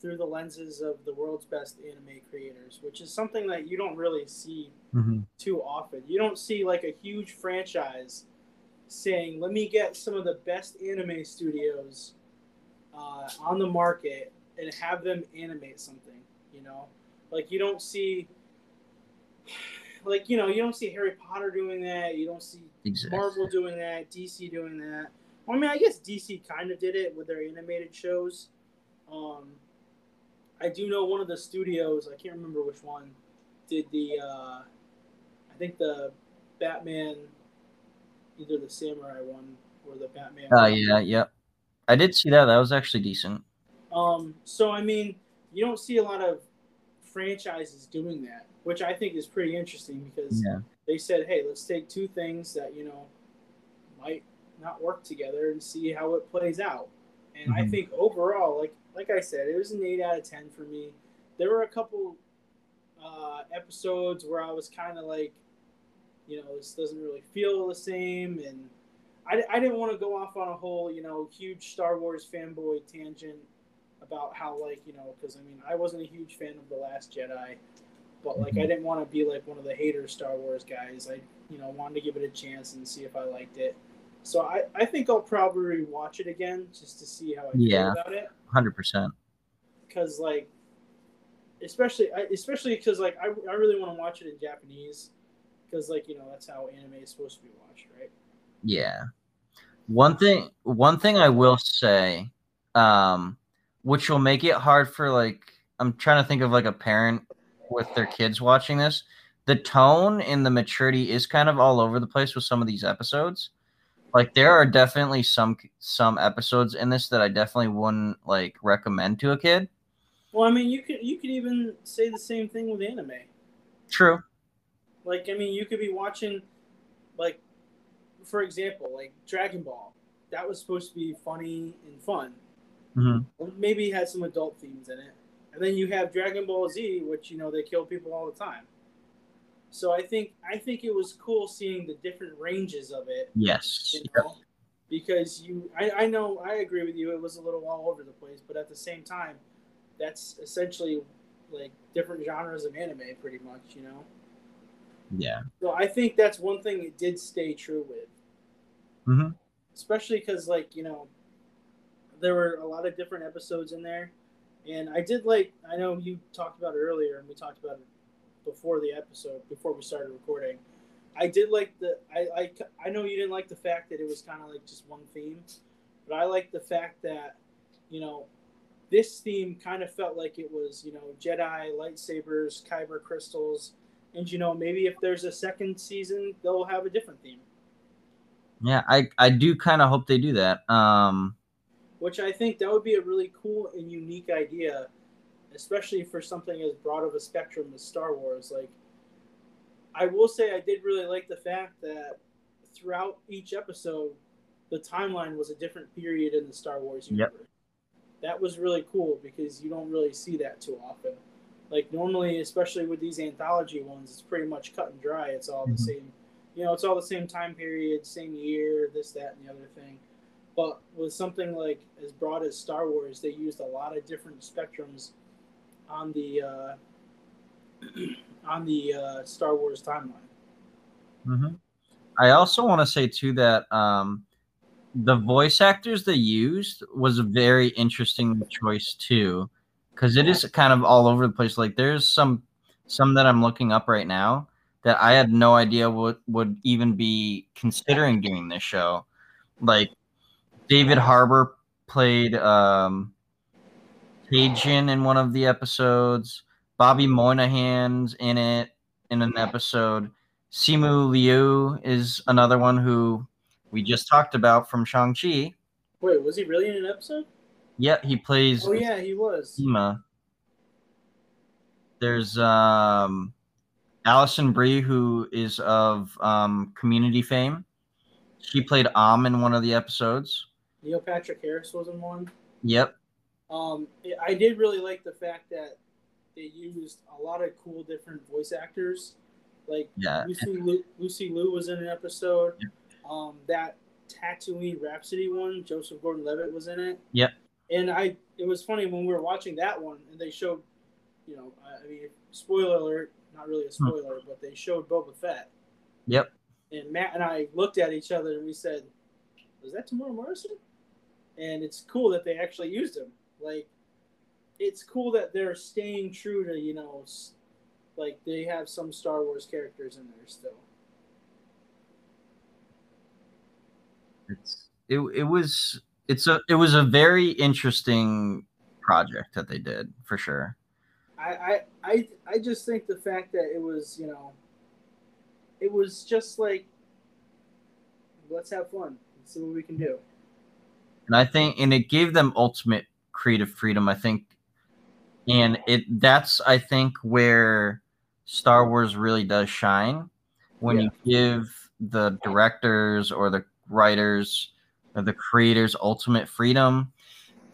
through the lenses of the world's best anime creators, which is something that you don't really see mm-hmm. too often. You don't see like a huge franchise saying, "Let me get some of the best anime studios uh, on the market and have them animate something." You know, like you don't see, like you know, you don't see Harry Potter doing that. You don't see exactly. Marvel doing that. DC doing that. Well, I mean, I guess DC kind of did it with their animated shows. Um, I do know one of the studios. I can't remember which one did the. Uh, I think the Batman, either the Samurai one or the Batman. Oh uh, yeah, yep. I did see that. That was actually decent. Um. So I mean, you don't see a lot of franchises doing that, which I think is pretty interesting because yeah. they said, "Hey, let's take two things that you know might not work together and see how it plays out." And mm-hmm. I think overall, like like I said, it was an eight out of ten for me. There were a couple uh, episodes where I was kind of like, you know, this doesn't really feel the same, and I, I didn't want to go off on a whole, you know, huge Star Wars fanboy tangent about how like you know, because I mean, I wasn't a huge fan of the Last Jedi, but like I didn't want to be like one of the hater Star Wars guys. I you know wanted to give it a chance and see if I liked it. So I, I think I'll probably watch it again just to see how I feel yeah, about it. Hundred percent. Because like, especially especially because like I, I really want to watch it in Japanese because like you know that's how anime is supposed to be watched, right? Yeah. One thing one thing I will say, um, which will make it hard for like I'm trying to think of like a parent with their kids watching this. The tone and the maturity is kind of all over the place with some of these episodes like there are definitely some some episodes in this that I definitely wouldn't like recommend to a kid. Well, I mean, you could you could even say the same thing with anime. True. Like, I mean, you could be watching, like, for example, like Dragon Ball. That was supposed to be funny and fun. Mm-hmm. Maybe had some adult themes in it, and then you have Dragon Ball Z, which you know they kill people all the time. So I think I think it was cool seeing the different ranges of it. Yes. You know? Because you, I, I know, I agree with you. It was a little all over the place, but at the same time, that's essentially like different genres of anime, pretty much. You know. Yeah. So I think that's one thing it did stay true with. Mm-hmm. Especially because, like, you know, there were a lot of different episodes in there, and I did like. I know you talked about it earlier, and we talked about it before the episode, before we started recording. I did like the I I, I know you didn't like the fact that it was kind of like just one theme, but I like the fact that you know this theme kind of felt like it was you know Jedi lightsabers, kyber crystals, and you know maybe if there's a second season they'll have a different theme. Yeah, I I do kind of hope they do that. Um, which I think that would be a really cool and unique idea especially for something as broad of a spectrum as Star Wars. Like, I will say I did really like the fact that throughout each episode, the timeline was a different period in the Star Wars universe. Yep. That was really cool because you don't really see that too often. Like normally, especially with these anthology ones, it's pretty much cut and dry. It's all mm-hmm. the same, you know, it's all the same time period, same year, this, that, and the other thing. But with something like as broad as Star Wars, they used a lot of different spectrums on the uh, on the uh, Star Wars timeline. Mm-hmm. I also want to say too that um, the voice actors they used was a very interesting choice too, because it is kind of all over the place. Like there's some some that I'm looking up right now that I had no idea would would even be considering doing this show. Like David Harbour played um, Cajun in one of the episodes. Bobby Moynihan's in it in an episode. Simu Liu is another one who we just talked about from Shang-Chi. Wait, was he really in an episode? Yeah, he plays Oh yeah, he was. Sima. There's um Alison Brie, who is of um, community fame. She played Am in one of the episodes. Neil Patrick Harris was in one. Yep. Um, I did really like the fact that they used a lot of cool different voice actors. Like Yeah. Lucy Liu, Lucy Liu was in an episode. Um, that Tatooine Rhapsody one, Joseph Gordon-Levitt was in it. Yep. And I, it was funny when we were watching that one, and they showed, you know, I mean, spoiler alert, not really a spoiler, but they showed Boba Fett. Yep. And Matt and I looked at each other and we said, "Was that Temuera Morrison?" And it's cool that they actually used him. Like, it's cool that they're staying true to you know, like they have some Star Wars characters in there still. It's it, it was it's a it was a very interesting project that they did for sure. I, I I I just think the fact that it was you know, it was just like, let's have fun, let's see what we can do. And I think and it gave them ultimate creative freedom. I think, and it that's I think where Star Wars really does shine when you give the directors or the writers or the creators ultimate freedom.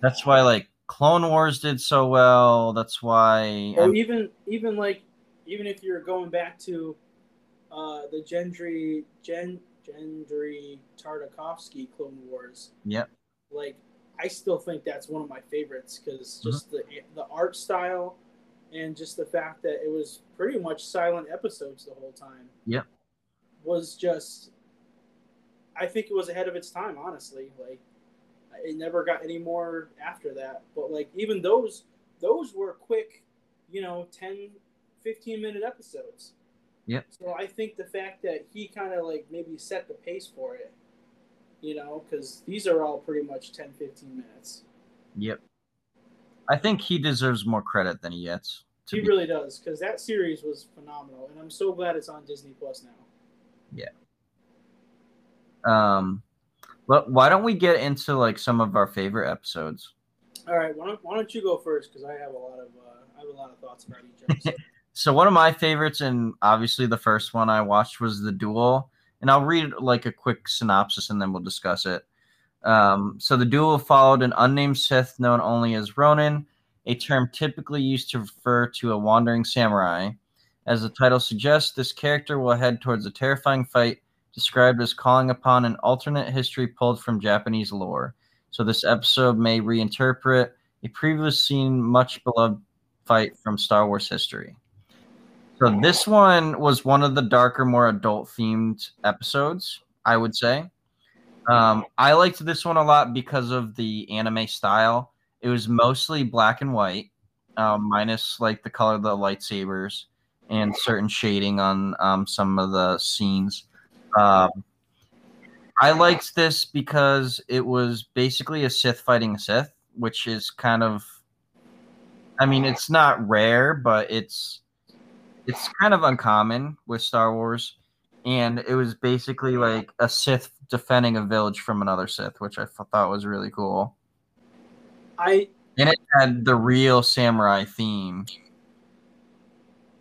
That's why like Clone Wars did so well. That's why Or I'm- even even like even if you're going back to uh, the Genndy Gen Genndy Tartakovsky Clone Wars, Yep. Like I still think that's one of my favorites because Mm-hmm. just the the art style and just the fact that it was pretty much silent episodes the whole time. Yep. Was just I think it was ahead of its time, honestly. Like it never got any more after that. But like even those those were quick, you know, 10 15 minute episodes. Yep. So I think the fact that he kind of like maybe set the pace for it, you know, cuz these are all pretty much 10 15 minutes. Yep. I think he deserves more credit than he gets. He be, really does cuz that series was phenomenal and I'm so glad it's on Disney Plus now. Yeah. Um, but why don't we get into like some of our favorite episodes? All right, why don't, why don't you go first cuz I have a lot of uh, I have a lot of thoughts about each episode. So one of my favorites, and obviously the first one I watched was the Duel, and I'll read like a quick synopsis and then we'll discuss it. Um, so the Duel followed an unnamed Sith known only as Ronin, a term typically used to refer to a wandering samurai. As the title suggests, this character will head towards a terrifying fight described as calling upon an alternate history pulled from Japanese lore. So this episode may reinterpret a previously seen much beloved fight from Star Wars history. So this one was one of the darker, more adult themed episodes, I would say. Um, I liked this one a lot because of the anime style. It was mostly black and white, um, minus like the color of the lightsabers and certain shading on um, some of the scenes. Um, I liked this because it was basically a Sith fighting a Sith, which is kind of, I mean, it's not rare, but it's it's kind of uncommon with Star Wars, and it was basically like a Sith defending a village from another Sith, which I thought was really cool. I And it had the real samurai theme.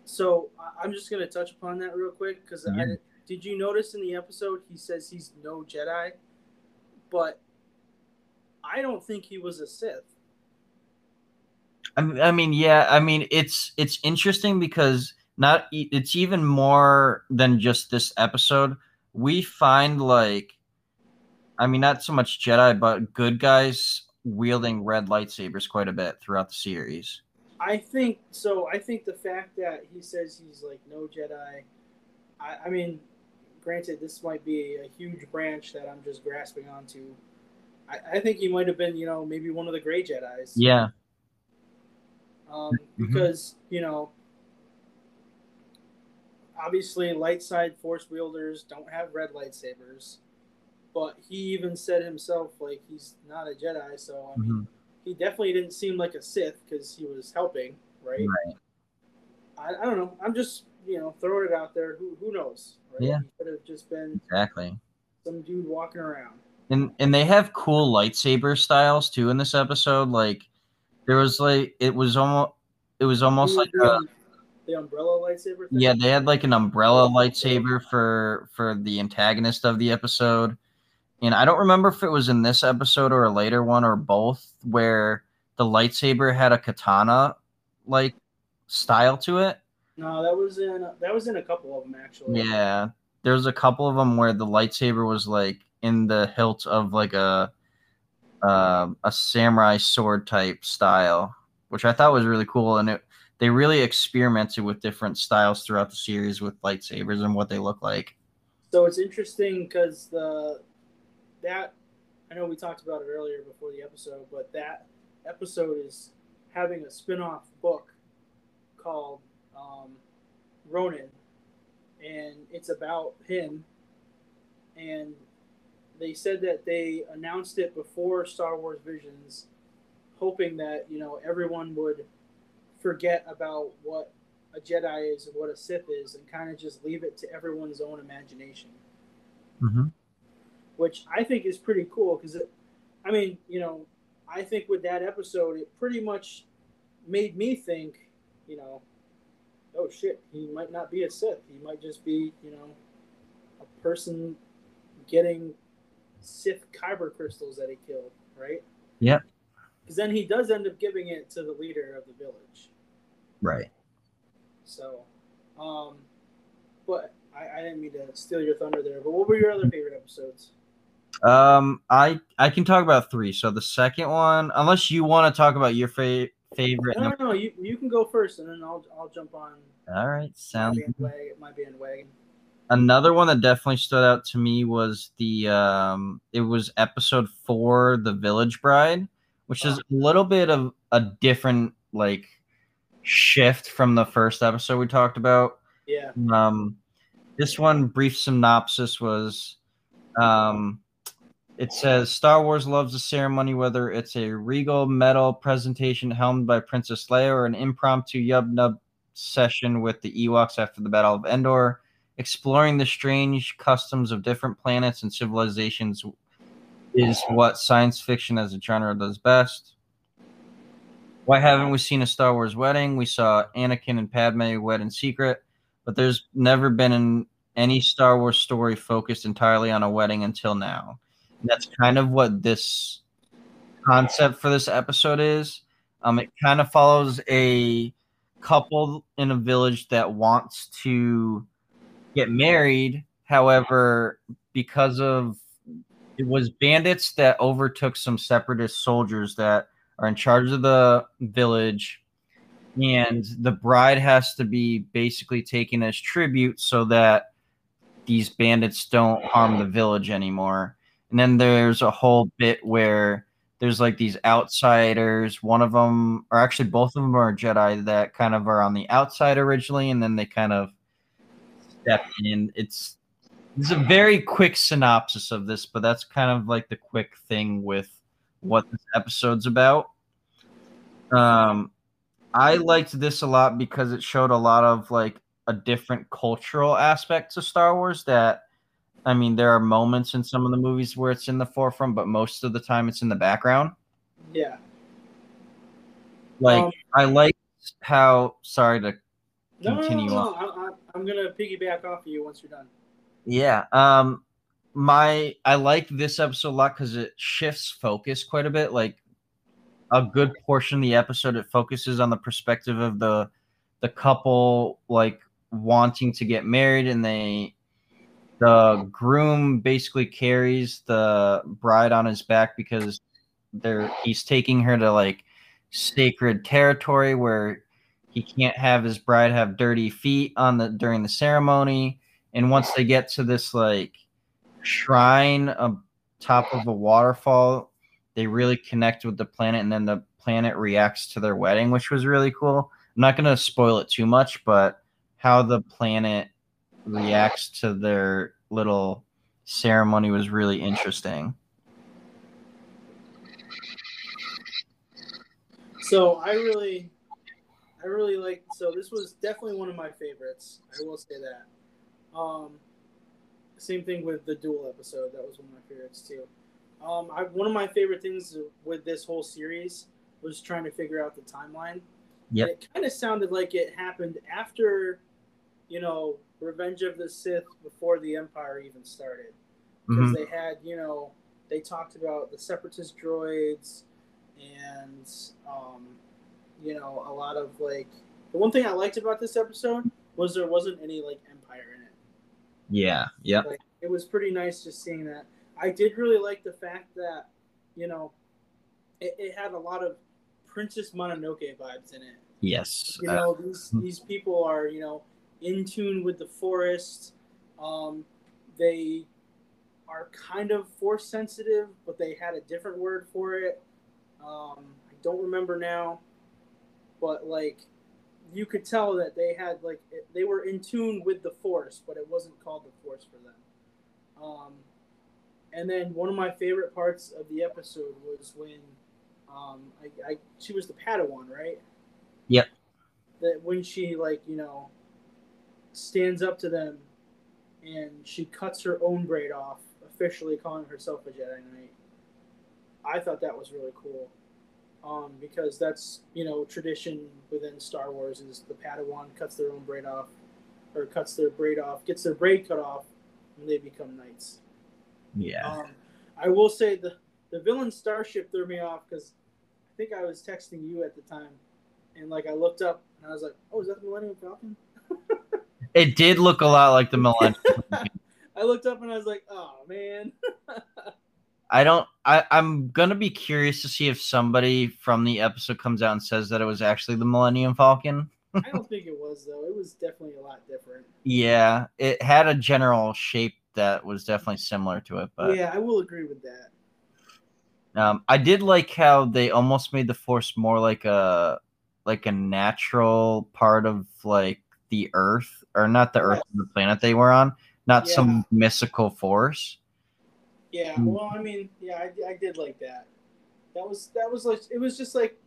So I'm just gonna touch upon that real quick because Yeah. I did you notice in the episode he says he's no Jedi, but I don't think he was a Sith. I mean, yeah, I mean, it's it's interesting because not it's even more than just this episode. We find like, I mean, not so much Jedi, but good guys wielding red lightsabers quite a bit throughout the series. I think so. I think the fact that he says he's like no Jedi. I, I mean, granted, this might be a huge branch that I'm just grasping onto. I, I think he might have been, you know, maybe one of the gray Jedi's. Yeah, um, Mhm. because you know obviously light side force wielders don't have red lightsabers but he even said himself like he's not a Jedi, so I mean, Mhm. he definitely didn't seem like a Sith because he was helping, right? Right. I, I don't know. I'm just you know throwing it out there. Who who knows? Right? Yeah. He could have just been Exactly. some dude walking around. And and they have cool lightsaber styles too in this episode. Like there was like it was almost it was almost like a, the umbrella lightsaber. Thing? yeah they had like an umbrella lightsaber for for the antagonist of the episode. And I don't remember if it was in this episode or a later one or both where the lightsaber had a katana like style to it. No, that was in that was in a couple of them actually. Yeah, there's a couple of them where the lightsaber was like in the hilt of like a um a samurai sword type style, which I thought was really cool, and it they really experimented with different styles throughout the series with lightsabers and what they look like. So it's interesting because the that I know we talked about it earlier before the episode, but that episode is having a spin-off book called um, Ronin, and it's about him. And they said that they announced it before Star Wars Visions, hoping that you know everyone would forget about what a Jedi is and what a Sith is, and kind of just leave it to everyone's own imagination Mm-hmm. which I think is pretty cool because, I mean, you know, I think with that episode, it pretty much made me think, you know, oh shit, he might not be a Sith. He might just be, you know, a person getting Sith kyber crystals that he killed, right? Yep. Because then he does end up giving it to the leader of the village. Right. So, um, but I, I didn't mean to steal your thunder there. But what were your other favorite episodes? Um, I I can talk about three. So the second one, unless you want to talk about your fa- favorite. No, no, no. You, you can go first, and then I'll I'll jump on All right, sounds my bandwagon. My bandwagon. another one that definitely stood out to me was the um it was episode four the village bride which is a little bit of a different like shift from the first episode we talked about Yeah. um this one brief synopsis was um it says Star Wars loves the ceremony, whether it's a regal medal presentation helmed by Princess Leia or an impromptu yub nub session with the Ewoks after the Battle of Endor. Exploring the strange customs of different planets and civilizations is what science fiction as a genre does best. Why haven't we seen a Star Wars wedding? We saw Anakin and Padme wed in secret, but there's never been an, any Star Wars story focused entirely on a wedding until now. And that's kind of what this concept for this episode is. Um, it kind of follows a couple in a village that wants to get married. However, because of it was bandits that overtook some separatist soldiers that are in charge of the village and the bride has to be basically taken as tribute so that these bandits don't harm the village anymore. And then there's a whole bit where there's like these outsiders. One of them or actually both of them are jedi that kind of are on the outside originally and then they kind of step in. It's it's a very quick synopsis of this but that's kind of like the quick thing with what this episode's about. Um, I liked this a lot because it showed a lot of like a different cultural aspect to Star Wars. That I mean, there are moments in some of the movies where it's in the forefront, but most of the time it's in the background. Yeah. Like Um, I like how. Sorry to No, no, no, Continue no, on. I, I'm gonna piggyback off of you once you're done. Yeah. Um my I like this episode a lot because it shifts focus quite a bit. Like a good portion of the episode, it focuses on the perspective of the the couple like wanting to get married and they the groom basically carries the bride on his back because they're he's taking her to like sacred territory where he can't have his bride have dirty feet on the during the ceremony and once they get to this like shrine on top of a waterfall they really connect with the planet and then the planet reacts to their wedding which was really cool i'm not going to spoil it too much but how the planet reacts to their little ceremony was really interesting. So I really, I really like. So this was definitely one of my favorites. I will say that. Um, same thing with the duel episode. That was one of my favorites too. Um, I, one of my favorite things with this whole series was trying to figure out the timeline. Yep. It kind of sounded like it happened after, you know, Revenge of the Sith before the Empire even started. Because Mhm. they had, you know, they talked about the Separatist droids and, um, you know, a lot of like. The one thing I liked about this episode was there wasn't any like Empire in it. Yeah. Yeah. Like it was pretty nice just seeing that. I did really like the fact that, you know, it, it had a lot of Princess Mononoke vibes in it. Yes. You Uh, know, these these people are, you know, in tune with the forest. Um, they are kind of force sensitive, but they had a different word for it. Um, I don't remember now, but like you could tell that they had like it, they were in tune with the force, but it wasn't called the force for them. Um, and then one of my favorite parts of the episode was when um, I, I she was the Padawan, right? Yep. That when she like you know stands up to them and she cuts her own braid off, officially calling herself a Jedi Knight. I thought that was really cool. Um, because that's you know tradition within Star Wars is the Padawan cuts their own braid off, or cuts their braid off, gets their braid cut off, and they become knights. yeah. Um, I will say the the villain starship threw me off because I think I was texting you at the time, and like I looked up and I was like, "Oh, is that the Millennium Falcon?" It did look a lot like the Millennium. I looked up and I was like, "Oh man." I don't. I, I'm gonna be curious to see if somebody from the episode comes out and says that it was actually the Millennium Falcon. I don't think it was though. It was definitely a lot different. Yeah, it had a general shape that was definitely similar to it, but yeah, I will agree with that. um, I did like how they almost made the Force more like a like a natural part of like the Earth, or not the Earth, the planet they were on, not Yeah. some mystical force. Yeah, Hmm. well, I mean, yeah, I, I did like that. That was that was like it was just like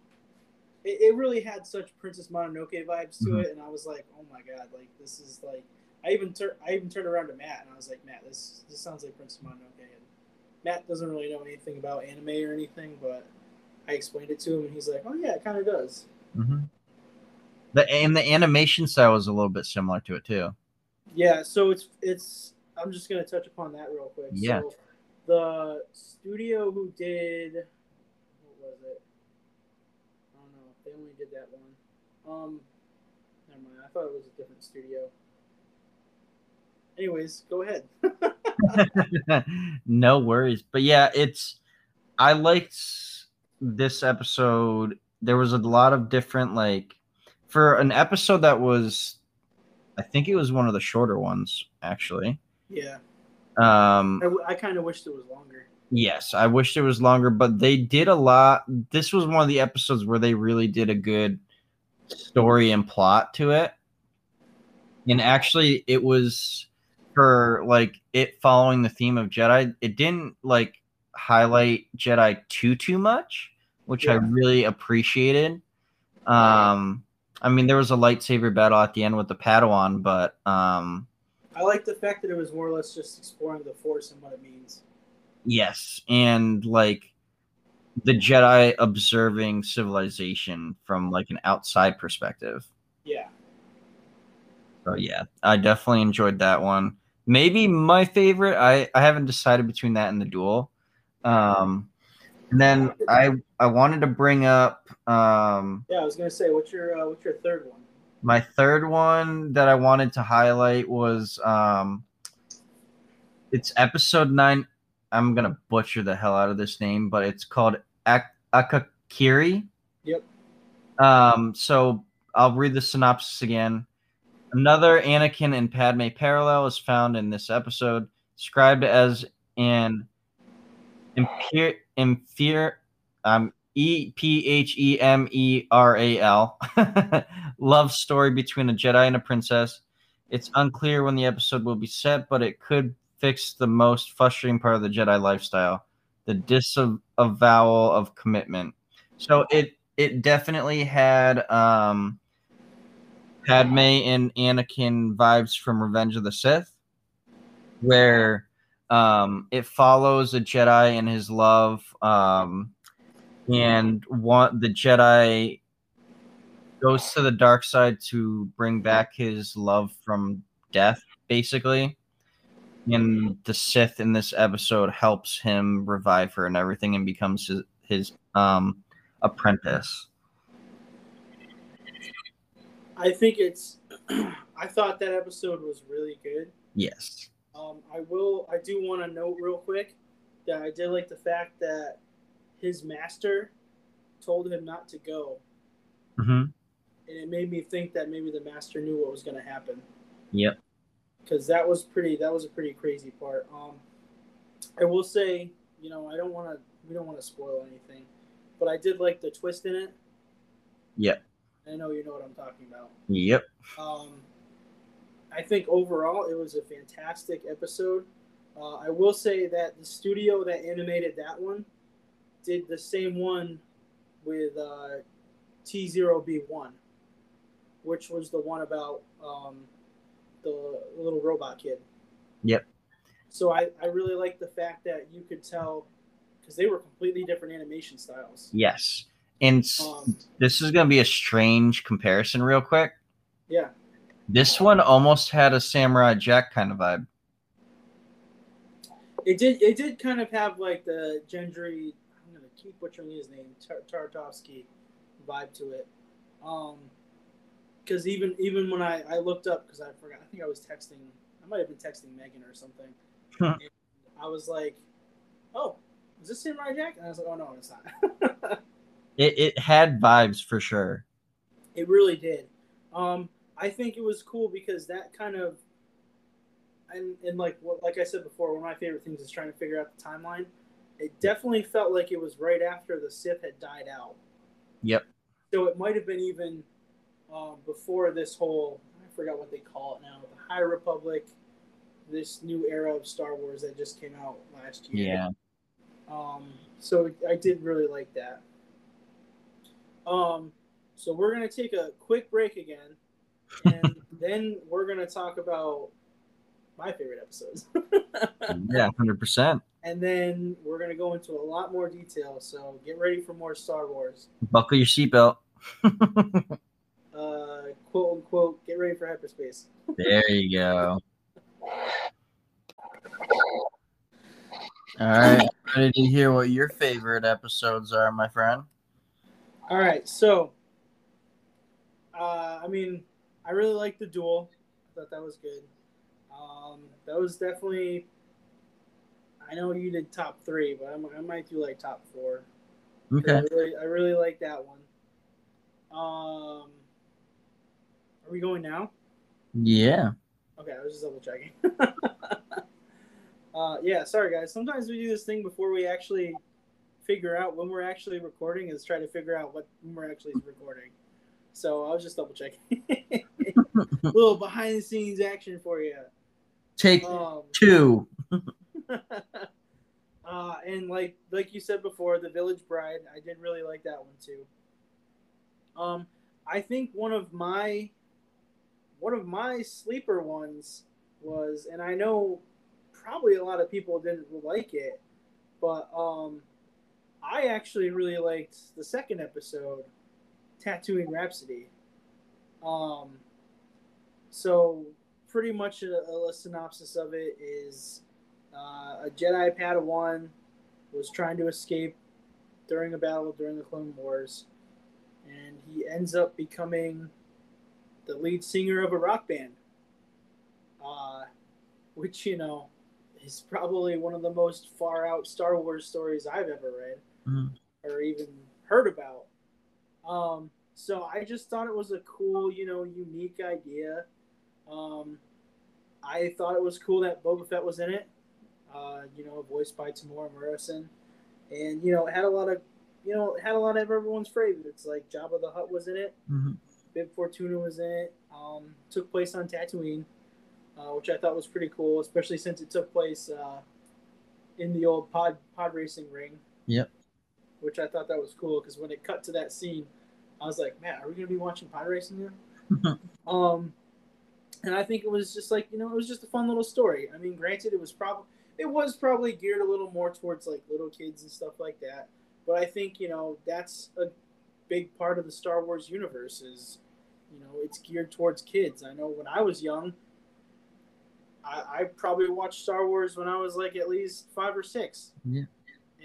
it, it really had such Princess Mononoke vibes to Mhm. it, and I was like, oh my god, like this is like I even turned I even turned around to Matt and I was like, Matt, this this sounds like Princess Mononoke. And Matt doesn't really know anything about anime or anything, but I explained it to him, and he's like, oh yeah, it kind of does. Mm-hmm. The and the animation style was a little bit similar to it too. Yeah, so it's it's. I'm just gonna touch upon that real quick. Yeah. So the studio who did what was it? I don't know. They only did that one. Um, never mind. I thought it was a different studio. Anyways, go ahead. no worries. But yeah, it's I liked this episode. There was a lot of different like for an episode that was I think it was one of the shorter ones actually. yeah, Um I, w- I kind of wished it was longer. yes, I wished it was longer, but they did a lot. This was one of the episodes where they really did a good story and plot to it. And actually it was for like it following the theme of Jedi, it didn't like highlight Jedi too too much, which I really appreciated. Um I mean there was a lightsaber battle at the end with the Padawan, but um I like the fact that it was more or less just exploring the Force and what it means. yes, and like the Jedi observing civilization from like an outside perspective. Yeah, So yeah, I definitely enjoyed that one. Maybe my favorite. I I haven't decided between that and the duel. Um, and then I I wanted to bring up um yeah. I was gonna say, what's your uh, what's your third one? My third one that I wanted to highlight was um it's episode nine. I'm gonna butcher the hell out of this name, but it's called Ak- Akakiri. Yep. Um, so I'll read the synopsis again. Another Anakin and Padme parallel is found in this episode, described as an imper- inferior um E P H E M E R A L love story between a Jedi and a princess. It's unclear when the episode will be set, but it could fix the most frustrating part of the Jedi lifestyle, the disavowal of commitment. So it it definitely had um Padme and Anakin vibes from Revenge of the Sith, where um, it follows a Jedi and his love, um, and want the Jedi goes to the dark side to bring back his love from death, basically. And the Sith in this episode helps him revive her and everything, and becomes his, his um, apprentice. I think it's. I thought that episode was really good. Yes. Um, I will. I do want to note real quick that I did like the fact that his master told him not to go, Mm-hmm. and it made me think that maybe the master knew what was going to happen. Yep. Because that was pretty. That was a pretty crazy part. Um, I will say, you know, I don't want to. We don't want to spoil anything, but I did like the twist in it. Yep. I know you know what I'm talking about. Yep. Um, I think overall it was a fantastic episode. Uh, I will say that the studio that animated that one did the same one with uh, T0B1, which was the one about um, the little robot kid. Yep. So I, I really like the fact that you could tell because they were completely different animation styles. Yes. And Um, this is going to be a strange comparison, real quick. yeah. This one almost had a Samurai Jack kind of vibe. It did. It did kind of have like the Genndy. Keep butchering his name, Tar- Tartovsky vibe to it. Um, because even even when I I looked up because I forgot. I think I was texting. I might have been texting Megan or something. Huh. I was like, "Oh, is this Samurai Jack?" And I was like, "Oh no, it's not." It, it had vibes for sure. It really did. Um, I think it was cool because that kind of, and and like what like I said before, one of my favorite things is trying to figure out the timeline. It definitely felt like it was right after the Sith had died out. Yep. So it might have been even um, before this whole I forgot what they call it now, the High Republic, this new era of Star Wars that just came out last year. Yeah. Um, so I did really like that. Um, so we're gonna take a quick break again, and then we're gonna talk about my favorite episodes, Yeah, 100%. and then we're gonna go into a lot more detail. So get ready for more Star Wars. Buckle your seatbelt. Uh, quote unquote, get ready for hyperspace. there you go. All right. Ready to hear what your favorite episodes are, my friend? All right, so uh, I mean, I really like the duel. I thought that was good. Um, that was definitely. I know you did top three, but I'm, I might do like top four. Okay. I really, I really like that one. Um, are we going now? Yeah. Okay, I was just double checking. uh, yeah, sorry guys. Sometimes we do this thing before we actually figure out when we're actually recording. Is try to figure out what when we're actually recording. So I was just double checking. little behind the scenes action for you. Take Um, two. uh, and like like you said before, the Village Bride, I did really like that one too. Um, I think one of my one of my sleeper ones was, and I know probably a lot of people didn't like it, but um, I actually really liked the second episode, Tatooine Rhapsody. Um, so pretty much a, a synopsis of it is uh, a Jedi Padawan was trying to escape during a battle during the Clone Wars, and he ends up becoming the lead singer of a rock band, uh, which you know is probably one of the most far out Star Wars stories I've ever read Mhm. or even heard about. Um, so I just thought it was a cool, you know, unique idea. Um, I thought it was cool that Boba Fett was in it. Uh, you know, voiced by Temuera Morrison, and you know, it had a lot of, you know, it had a lot of everyone's favorite. It's Like Jabba the Hutt was in it. Mhm. Bib Fortuna was in it. Um, took place on Tatooine. uh, which I thought was pretty cool, especially since it took place uh, in the old pod pod racing ring. Yep. Which I thought that was cool because when it cut to that scene, I was like, man, are we gonna be watching pod racing here? um, and I think it was just like you know, it was just a fun little story. I mean, granted, it was probably it was probably geared a little more towards like little kids and stuff like that. But I think you know that's a big part of the Star Wars universe is you know it's geared towards kids. I know when I was young, I, I probably watched Star Wars when I was like at least five or six. Yeah.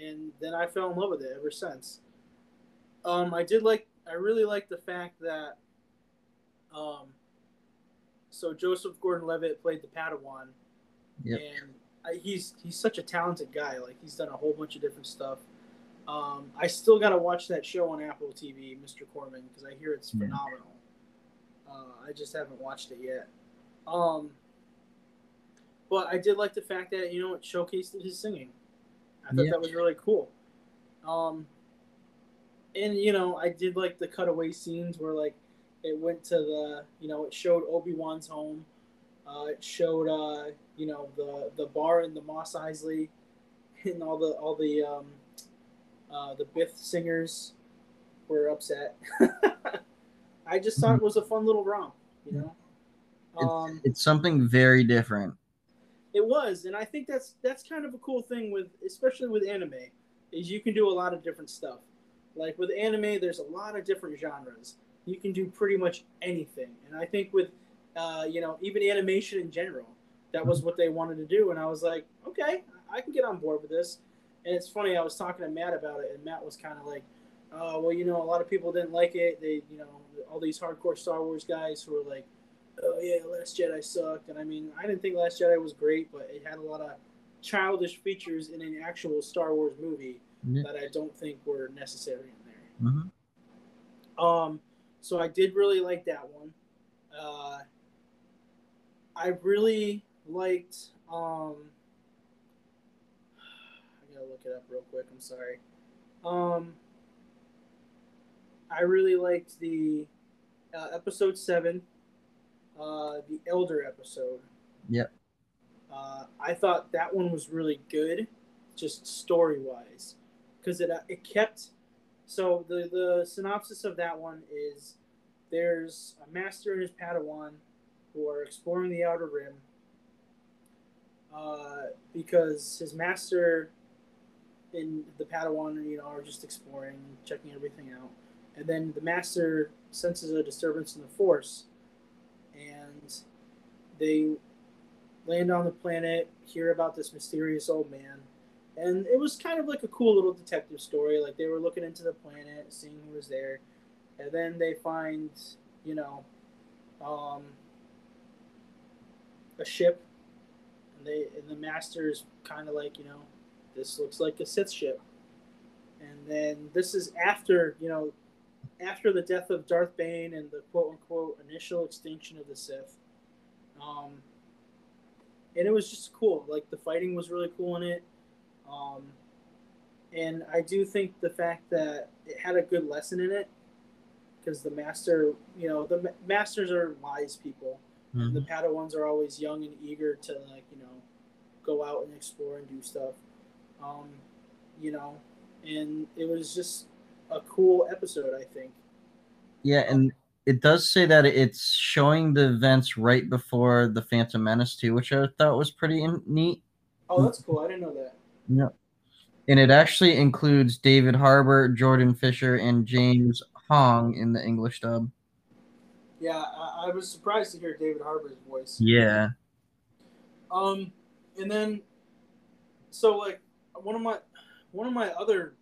And then I fell in love with it ever since. Um, I did like I really like the fact that um, so Joseph Gordon-Levitt played the Padawan, Yep. and I, he's he's such a talented guy. Like he's done a whole bunch of different stuff. Um, I still gotta watch that show on Apple TV, Mr. Corman, because I hear it's Yeah. phenomenal. Uh, I just haven't watched it yet. Um, but I did like the fact that you know it showcased his singing. I thought Yeah. that was really cool. Um, and you know I did like the cutaway scenes where like it went to the you know it showed Obi Wan's home. Uh, it showed uh, you know the the bar in the Mos Eisley, and all the all the um, uh, the Bith singers were upset. I just thought it was a fun little romp, you know. Um, It's something very different. it was, and I think that's that's kind of a cool thing with, especially with anime, is you can do a lot of different stuff. Like with anime, there's a lot of different genres. You can do pretty much anything, and I think with, uh, you know, even animation in general, that was what they wanted to do, and I was like, okay, I can get on board with this. And it's funny, I was talking to Matt about it, and Matt was kind of like, oh, well, you know, a lot of people didn't like it. They, you know, all these hardcore Star Wars guys who were like, oh yeah, Last Jedi sucked. And I mean, I didn't think Last Jedi was great, but it had a lot of childish features in an actual Star Wars movie that I don't think were necessary in there. Mhm. Um, so I did really like that one. Uh, I really liked. Um, I gotta look it up real quick. I'm sorry. Um, I really liked the uh, episode seven, uh, the Elder episode. Yep. Uh, I thought that one was really good, just story wise, because it uh, it kept. So the the synopsis of that one is there's a master and his Padawan who are exploring the Outer Rim uh, because his master and the Padawan, you know, are just exploring, checking everything out, and then the master senses a disturbance in the Force, and they land on the planet, hear about this mysterious old man, and it was kind of like a cool little detective story. Like they were looking into the planet, seeing who was there, and then they find, you know, um, a ship, and they and the master's kind of like, you know, this looks like a Sith ship, and then this is after, you know, after the death of Darth Bane and the quote unquote initial extinction of the Sith. Um, and it was just cool. Like the fighting was really cool in it. Um, and I do think the fact that it had a good lesson in it, because the master, you know, the ma- masters are wise people. The Mhm. Padawans are always young and eager to like, you know, go out and explore and do stuff. Um, you know, and it was just a cool episode. I think. Yeah, and it does say that it's showing the events right before the Phantom Menace too, which I thought was pretty in- neat. Oh, that's cool. I didn't know that. And it actually includes David Harbour, Jordan Fisher, and James Hong in the English dub. Yeah, I, I was surprised to hear David Harbour's voice. Yeah. Um, and then, so like one of my one of my other,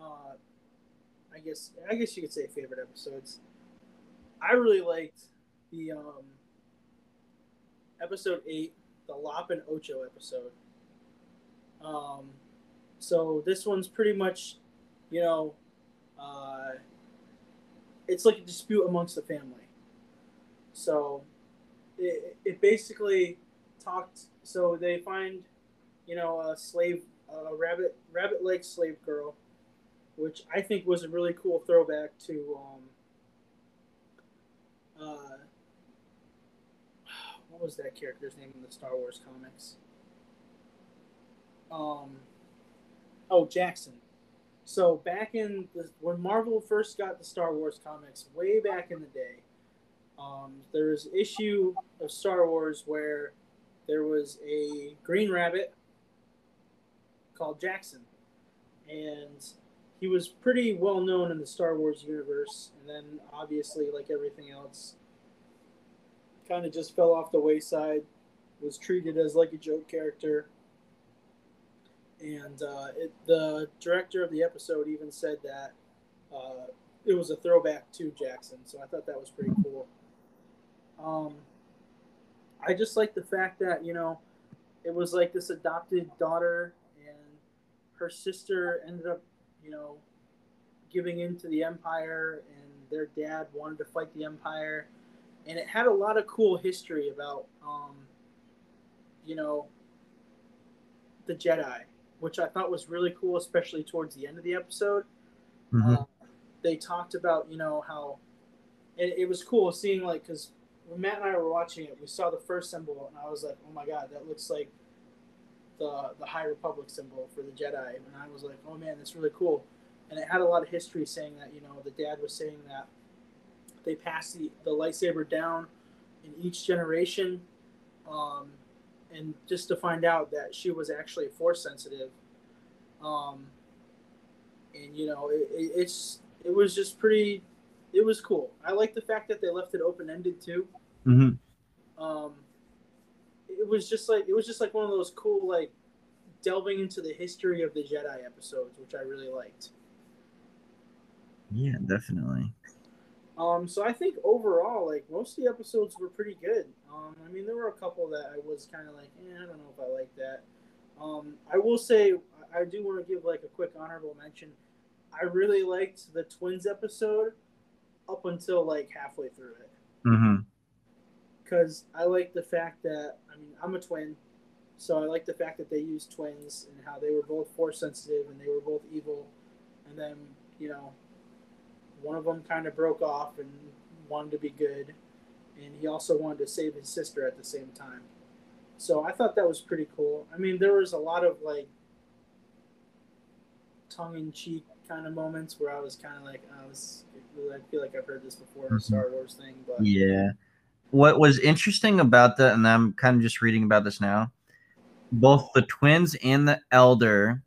uh, I guess I guess you could say favorite episodes. I really liked the um episode eight, the Lop and Ocho episode. Um, so this one's pretty much, you know, uh, it's like a dispute amongst the family. So it, it basically talked. So they find, you know, a slave, a rabbit, rabbit leg slave girl, which I think was a really cool throwback to. Um, uh, what was that character's name in the Star Wars comics? Um, oh Jaxxon. So back in the, when Marvel first got the Star Wars comics, way back in the day, um, there was issue of Star Wars where there was a Green Rabbit called Jaxxon, and he was pretty well known in the Star Wars universe. And then, obviously, like everything else, kind of just fell off the wayside. Was treated as like a joke character, and uh, it, the director of the episode even said that uh, it was a throwback to Jaxxon. So I thought that was pretty cool. Um, I just like the fact that you know it was like this adopted daughter, and her sister ended up, you know, giving in to the Empire, and their dad wanted to fight the Empire, and it had a lot of cool history about, um, you know, the Jedi, which I thought was really cool, especially towards the end of the episode. Mhm. Um, they talked about, you know, how it, it was cool seeing like because when Matt and I were watching it, we saw the first symbol, and I was like, "Oh my god, that looks like the the High Republic symbol for the Jedi." And I was like, "Oh man, that's really cool." And it had a lot of history saying that you know the dad was saying that they passed the, the lightsaber down in each generation, um, and just to find out that she was actually force sensitive, um, and you know it, it, it's it was just pretty it was cool. I like the fact that they left it open ended too. hmm Um, it was just like it was just like one of those cool like delving into the history of the Jedi episodes, which I really liked. Yeah, definitely. Um, so I think overall, like most of the episodes were pretty good. Um, I mean, there were a couple that I was kind of like, eh, I don't know if I like that. Um, I will say I do want to give like a quick honorable mention. I really liked the twins episode up until like halfway through it. because I like the fact that I mean I'm a twin, so I like the fact that they used twins and how they were both force sensitive and they were both evil, and then you know, one of them kind of broke off and wanted to be good, and he also wanted to save his sister at the same time. So I thought that was pretty cool. I mean, there was a lot of like tongue in cheek kind of moments where I was kind of like, oh, this, I feel like I've heard this before, Mhm. Star Wars thing, but Yeah. What was interesting about that, and I'm kind of just reading about this now, both the twins and the elder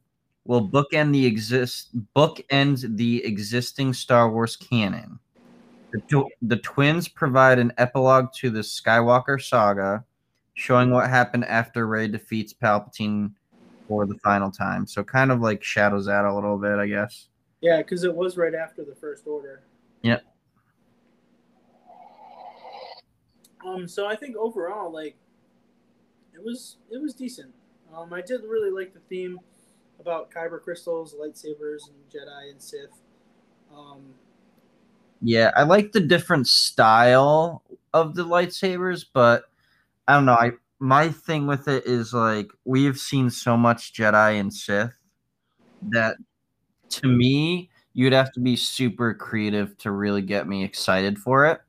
will bookend the exist bookend the existing Star Wars canon. The, tw- the twins provide an epilogue to the Skywalker saga, showing what happened after Rey defeats Palpatine for the final time. So kind of like shadows out a little bit, I guess. Yeah, because it was right after the first order. Yep. Um, so I think overall, like, it was it was decent. Um, I did really like the theme about kyber crystals, lightsabers, and Jedi and Sith. Um, Yeah, I like the different style of the lightsabers, but I don't know. I my thing with it is like we've seen so much Jedi and Sith that to me you'd have to be super creative to really get me excited for it.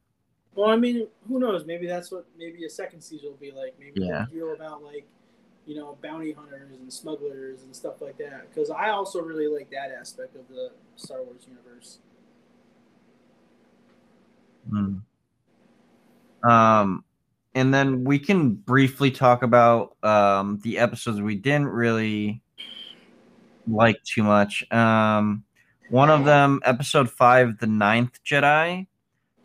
well, I mean, who knows? Maybe that's what maybe a second season will be like. Maybe Yeah. they'll about like, you know, bounty hunters and smugglers and stuff like that. Because I also really like that aspect of the Star Wars universe. Hmm. Um, and then we can briefly talk about um, the episodes we didn't really like too much. Um, one of them, episode five, the ninth Jedi.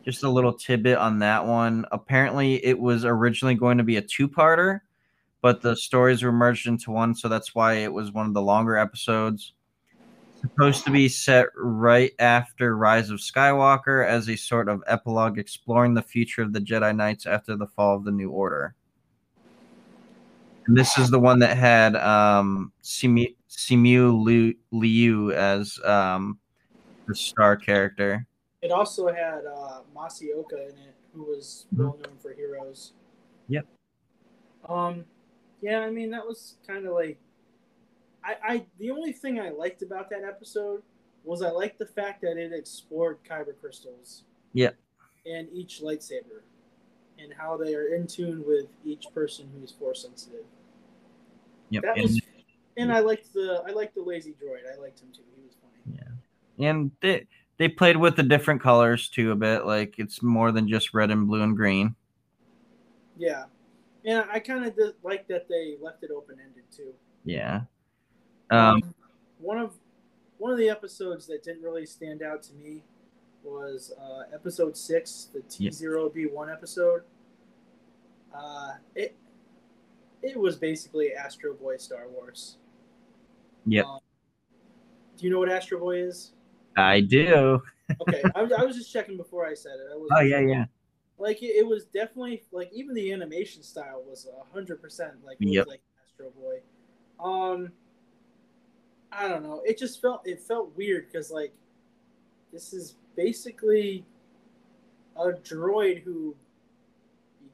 Just a little tidbit on that one. Apparently, it was originally going to be a two-parter, but the stories were merged into one, so that's why it was one of the longer episodes supposed to be set right after Rise of Skywalker as a sort of epilogue exploring the future of the Jedi Knights after the fall of the New Order. And this is the one that had um, Simu, Simu Liu, Liu as um, the star character. It also had uh, Masi Oka in it, who was well known for Heroes. Yep. Um, yeah, I mean that was kind of like, I, I the only thing I liked about that episode was I liked the fact that it explored kyber crystals. Yeah. And each lightsaber, and how they are in tune with each person who's force sensitive. Yep. That and, was, and I liked the I liked the lazy droid. I liked him too. He was funny. yeah. And they they played with the different colors too a bit. Like it's more than just red and blue and green. Yeah, and I kind of like that they left it open ended too. Yeah. Um, one of one of the episodes that didn't really stand out to me was uh, episode six, the T zero B one episode. Uh, it it was basically Astro Boy Star Wars. Yep. Um, do you know what Astro Boy is? I do. Okay, I, was- I was just checking before I said it. I was Oh yeah, yeah. like it, it was definitely like even the animation style was a hundred percent like Yep. like Astro Boy. Um, I don't know. It just felt it felt weird because like this is basically a droid who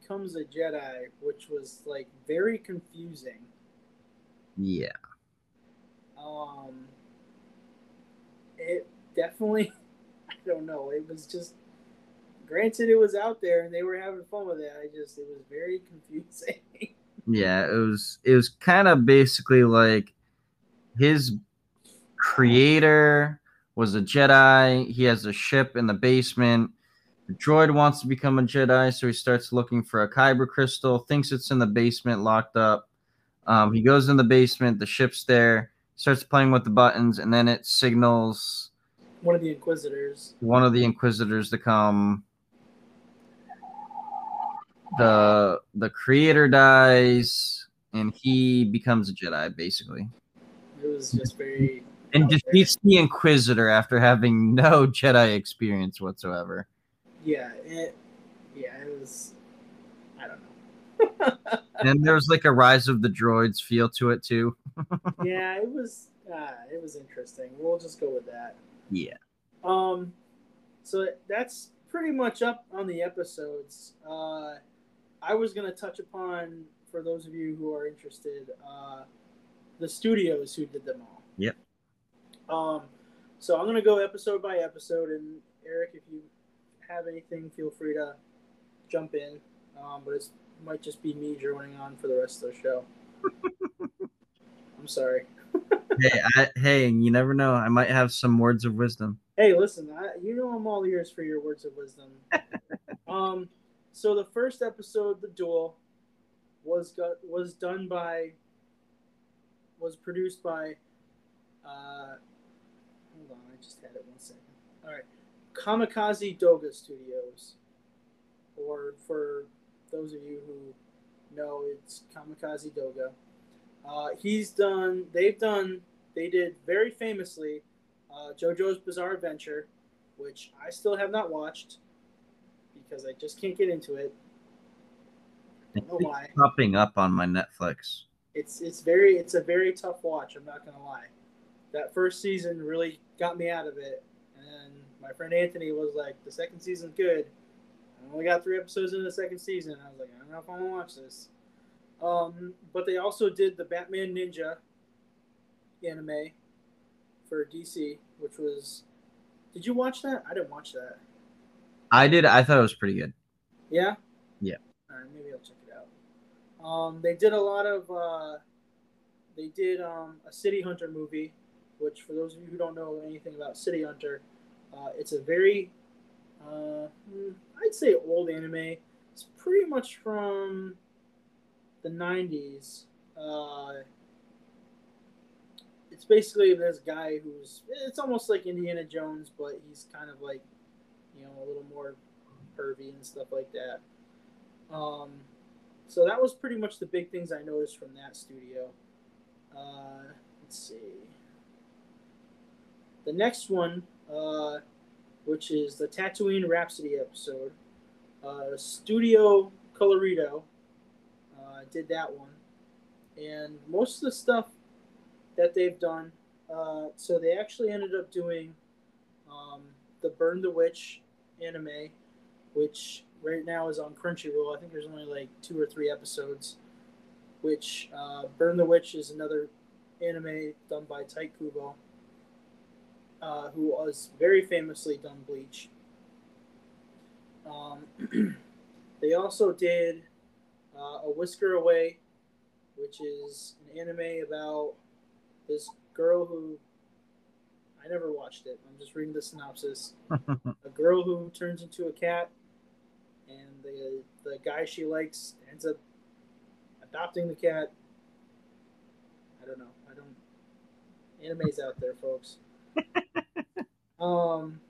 becomes a Jedi, which was like very confusing. Yeah. Um, it definitely, I don't know. It was just, granted, it was out there and they were having fun with it. I just, it was very confusing. Yeah, it was it was kind of basically like his creator was a Jedi. He has a ship in the basement. The droid wants to become a Jedi, so he starts looking for a kyber crystal, thinks it's in the basement locked up. Um, he goes in the basement, the ship's there, starts playing with the buttons, and then it signals One of the Inquisitors. one of the Inquisitors to come. The the creator dies, and he becomes a Jedi, basically, was just very. and out there. defeats the Inquisitor after having no Jedi experience whatsoever. Yeah, it, yeah, it was. I don't know. And there's like a Rise of the Droids feel to it too. yeah, it was. Uh, it was interesting. We'll just go with that. Yeah. Um, so that's pretty much up on the episodes. Uh, I was gonna touch upon for those of you who are interested, uh, the studios who did them all. Yep. Um, so I'm gonna go episode by episode, and Eric, if you have anything, feel free to jump in. Um, but it might just be me droning on for the rest of the show. I'm sorry. hey, I, hey, you never know. I might have some words of wisdom. Hey, listen, I, you know I'm all ears for your words of wisdom. um, so the first episode, the duel, was got was done by, was produced by, uh, hold on, I just had it one second. All right, Kamikaze Douga Studios, or for those of you who know, it's Kamikaze Douga. Uh, he's done. They've done. They did very famously uh, JoJo's Bizarre Adventure, which I still have not watched because I just can't get into it. I don't know why. Popping up on my Netflix. It's it's very it's a very tough watch. I'm not gonna lie. That first season really got me out of it, and my friend Anthony was like, "The second season's good." I only got three episodes in the second season. I was like, "I don't know if I want to watch this." Um, but they also did the Batman Ninja anime for DC, which was. Did you watch that? I didn't watch that. I did. I thought it was pretty good. Yeah. Yeah. All right, maybe I'll check. Um, they did a lot of. Uh, they did um, a City Hunter movie, which for those of you who don't know anything about City Hunter, uh, it's a very, uh, hmm, I'd say old anime. It's pretty much from the '90s. Uh, it's basically this guy who's. It's almost like Indiana Jones, but he's kind of like, you know, a little more pervy and stuff like that. Um, so that was pretty much the big things I noticed from that studio. Uh, let's see. The next one, uh, which is the Tatooine Rhapsody episode, uh, Studio Colorido uh, did that one, and most of the stuff that they've done. Uh, so they actually ended up doing um, the Burn the Witch anime, which right now is on Crunchyroll. I think there's only like two or three episodes. Which uh, Burn the Witch is another anime done by Tai Kubo, uh, who was very famously done Bleach. Um, They also did uh, A Whisker Away, which is an anime about this girl who I never watched it. I'm just reading the synopsis. a girl who turns into a cat, the the guy she likes ends up adopting the cat. I don't know. I don't. Anime's out there, folks. um,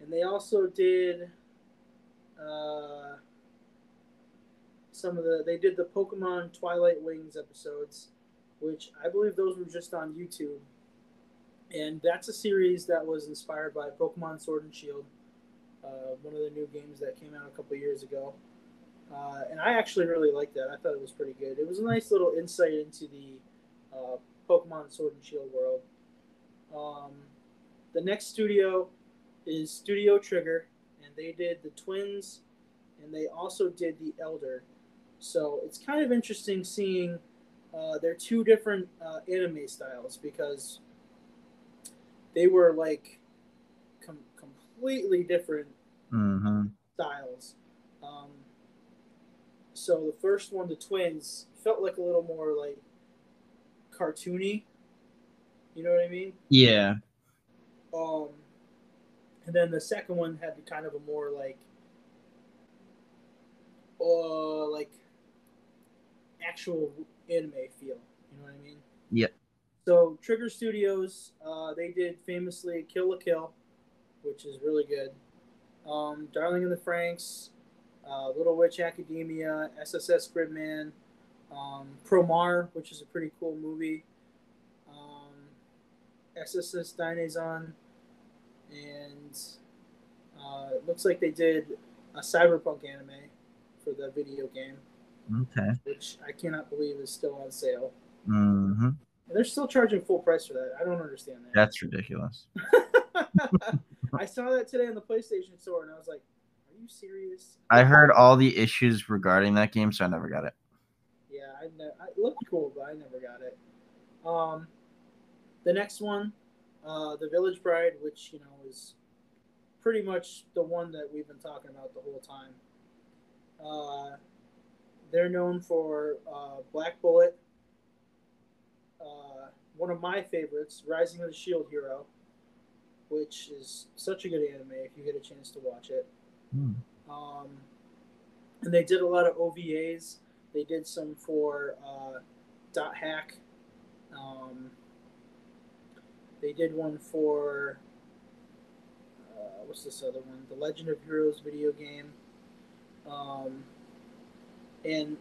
and they also did uh, some of the. They did the Pokemon Twilight Wings episodes, which I believe those were just on YouTube and that's a series that was inspired by Pokemon Sword and Shield, uh, one of the new games that came out a couple years ago. Uh, and I actually really liked that. I thought it was pretty good. It was a nice little insight into the uh, Pokemon Sword and Shield world. Um, the next studio is Studio Trigger, and they did the Twins, and they also did the Elder. So it's kind of interesting seeing uh, their two different uh, anime styles because they were like completely different mm-hmm. styles. Um, so the first one, the twins, felt like a little more like cartoony. You know what I mean? Yeah. Um, and then the second one had kind of a more like, uh, like actual anime feel. You know what I mean? Yep. So Trigger Studios, uh, they did famously Kill la Kill, which is really good. Um, Darling in the Franxx, uh, Little Witch Academia, SSS Gridman, um, Promare, which is a pretty cool movie, um, SSS Dynazenon, and uh, it looks like they did a cyberpunk anime for the video game. Okay. Which I cannot believe is still on sale. Mm-hmm. And they're still charging full price for that. I don't understand that. That's ridiculous. I saw that today on the PlayStation Store, and I was like, "Are you serious?" I heard all the issues regarding that game, so I never got it. Yeah, I, ne- I it looked cool, but I never got it. Um, the next one, uh, the Village Bride, which you know is pretty much the one that we've been talking about the whole time. Uh, they're known for uh, Black Bullet, uh, one of my favorites, Rising of the Shield Hero, which is such a good anime if you get a chance to watch it. Hmm. Um, and they did a lot of OVAs. They did some for uh, Dot Hack. Um, they did one for uh, what's this other one? The Legend of Heroes video game. Um, and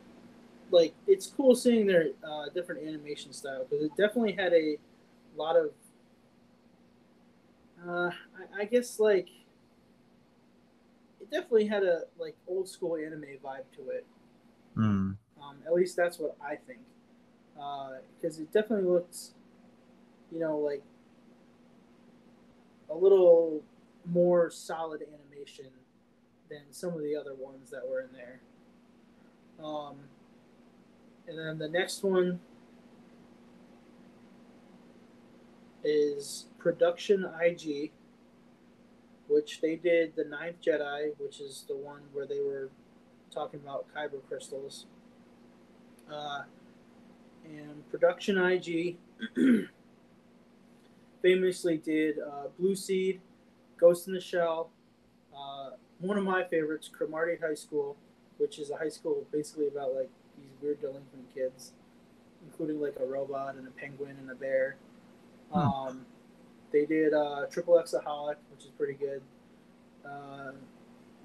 like it's cool seeing their uh, different animation style because it definitely had a lot of uh, I, I, guess like it definitely had a like old school anime vibe to it. Mm. um, at least that's what i think. Because uh, it definitely looks you know like a little more solid animation than some of the other ones that were in there. Um, and then the next one is Production IG, which they did the Ninth Jedi, which is the one where they were talking about kyber crystals. Uh, and Production IG famously did uh, Blue Seed, Ghost in the Shell, uh, one of my favorites, Cromartie High School, which is a high school basically about like these weird delinquent kids, including like a robot and a penguin and a bear. Hmm. Um, they did uh, Triple Exaholic, which is pretty good. Uh,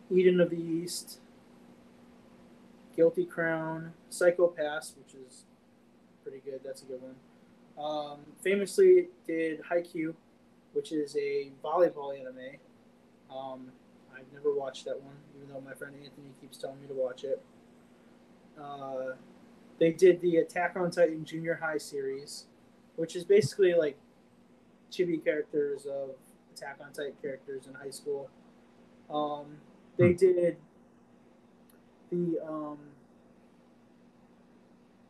Eden of the East, Guilty Crown, Psycho-Pass, which is pretty good. That's a good one. Um, famously did Haikyuu, which is a volleyball anime. Um, I've never watched that one, even though my friend Anthony keeps telling me to watch it. Uh, they did the Attack on Titan Junior High series, which is basically like chibi characters of Attack on Titan characters in high school. Um, they hmm. did the um,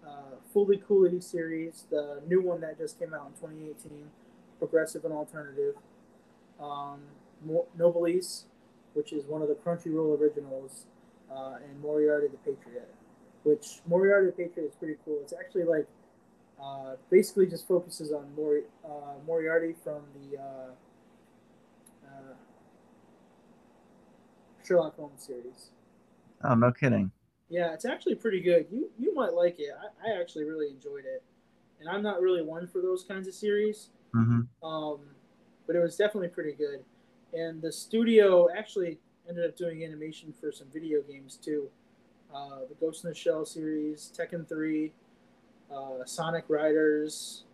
uh, Fooly Cooly series, the new one that just came out in 2018, progressive and alternative. Um, Noblesse, which is one of the Crunchyroll originals, uh, and Moriarty the Patriot, which Moriarty the Patriot is pretty cool. It's actually like uh, basically just focuses on Mori, uh, Moriarty from the uh, uh, Sherlock Holmes series. Oh, no kidding. Yeah, it's actually pretty good. You you might like it. I, I actually really enjoyed it, and I'm not really one for those kinds of series. Mm-hmm. Um, but it was definitely pretty good. And the studio actually ended up doing animation for some video games too. Uh, the Ghost in the Shell series, Tekken 3, uh, Sonic Riders,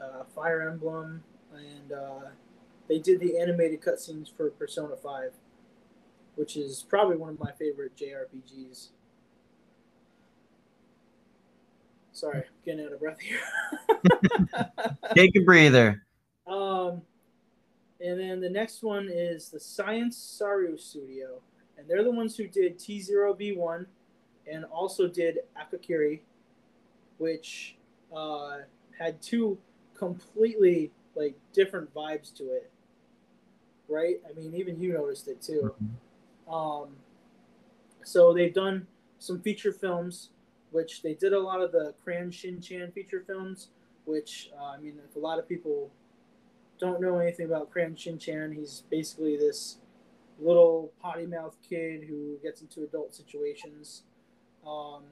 uh, Fire Emblem, and uh, they did the animated cutscenes for Persona 5, which is probably one of my favorite JRPGs. Sorry, getting out of breath here. Take a breather. Um, and then the next one is the Science Saru Studio, and they're the ones who did T0B1 and also did Akakiri, which uh, had two completely like different vibes to it. Right? I mean, even you noticed it too. Um, so they've done some feature films, which they did a lot of the Crayon Shin-chan feature films, which uh, I mean, if a lot of people don't know anything about Crayon Shin-chan, he's basically this little potty mouth kid who gets into adult situations. Um,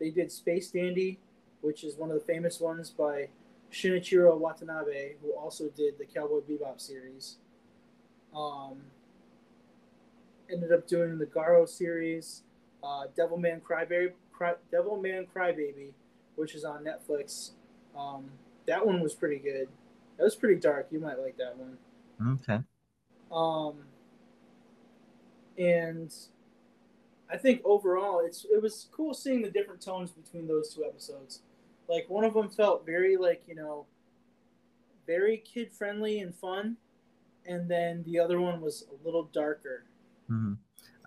they did Space Dandy, which is one of the famous ones by Shinichiro Watanabe, who also did the Cowboy Bebop series. Um, ended up doing the Garo series, uh, Devilman Crybaby, Cry, Devilman Crybaby, which is on Netflix. Um, that one was pretty good. That was pretty dark. You might like that one. Okay. Um, and I think overall, it's it was cool seeing the different tones between those two episodes. Like one of them felt very like you know, very kid friendly and fun, and then the other one was a little darker. Mm-hmm.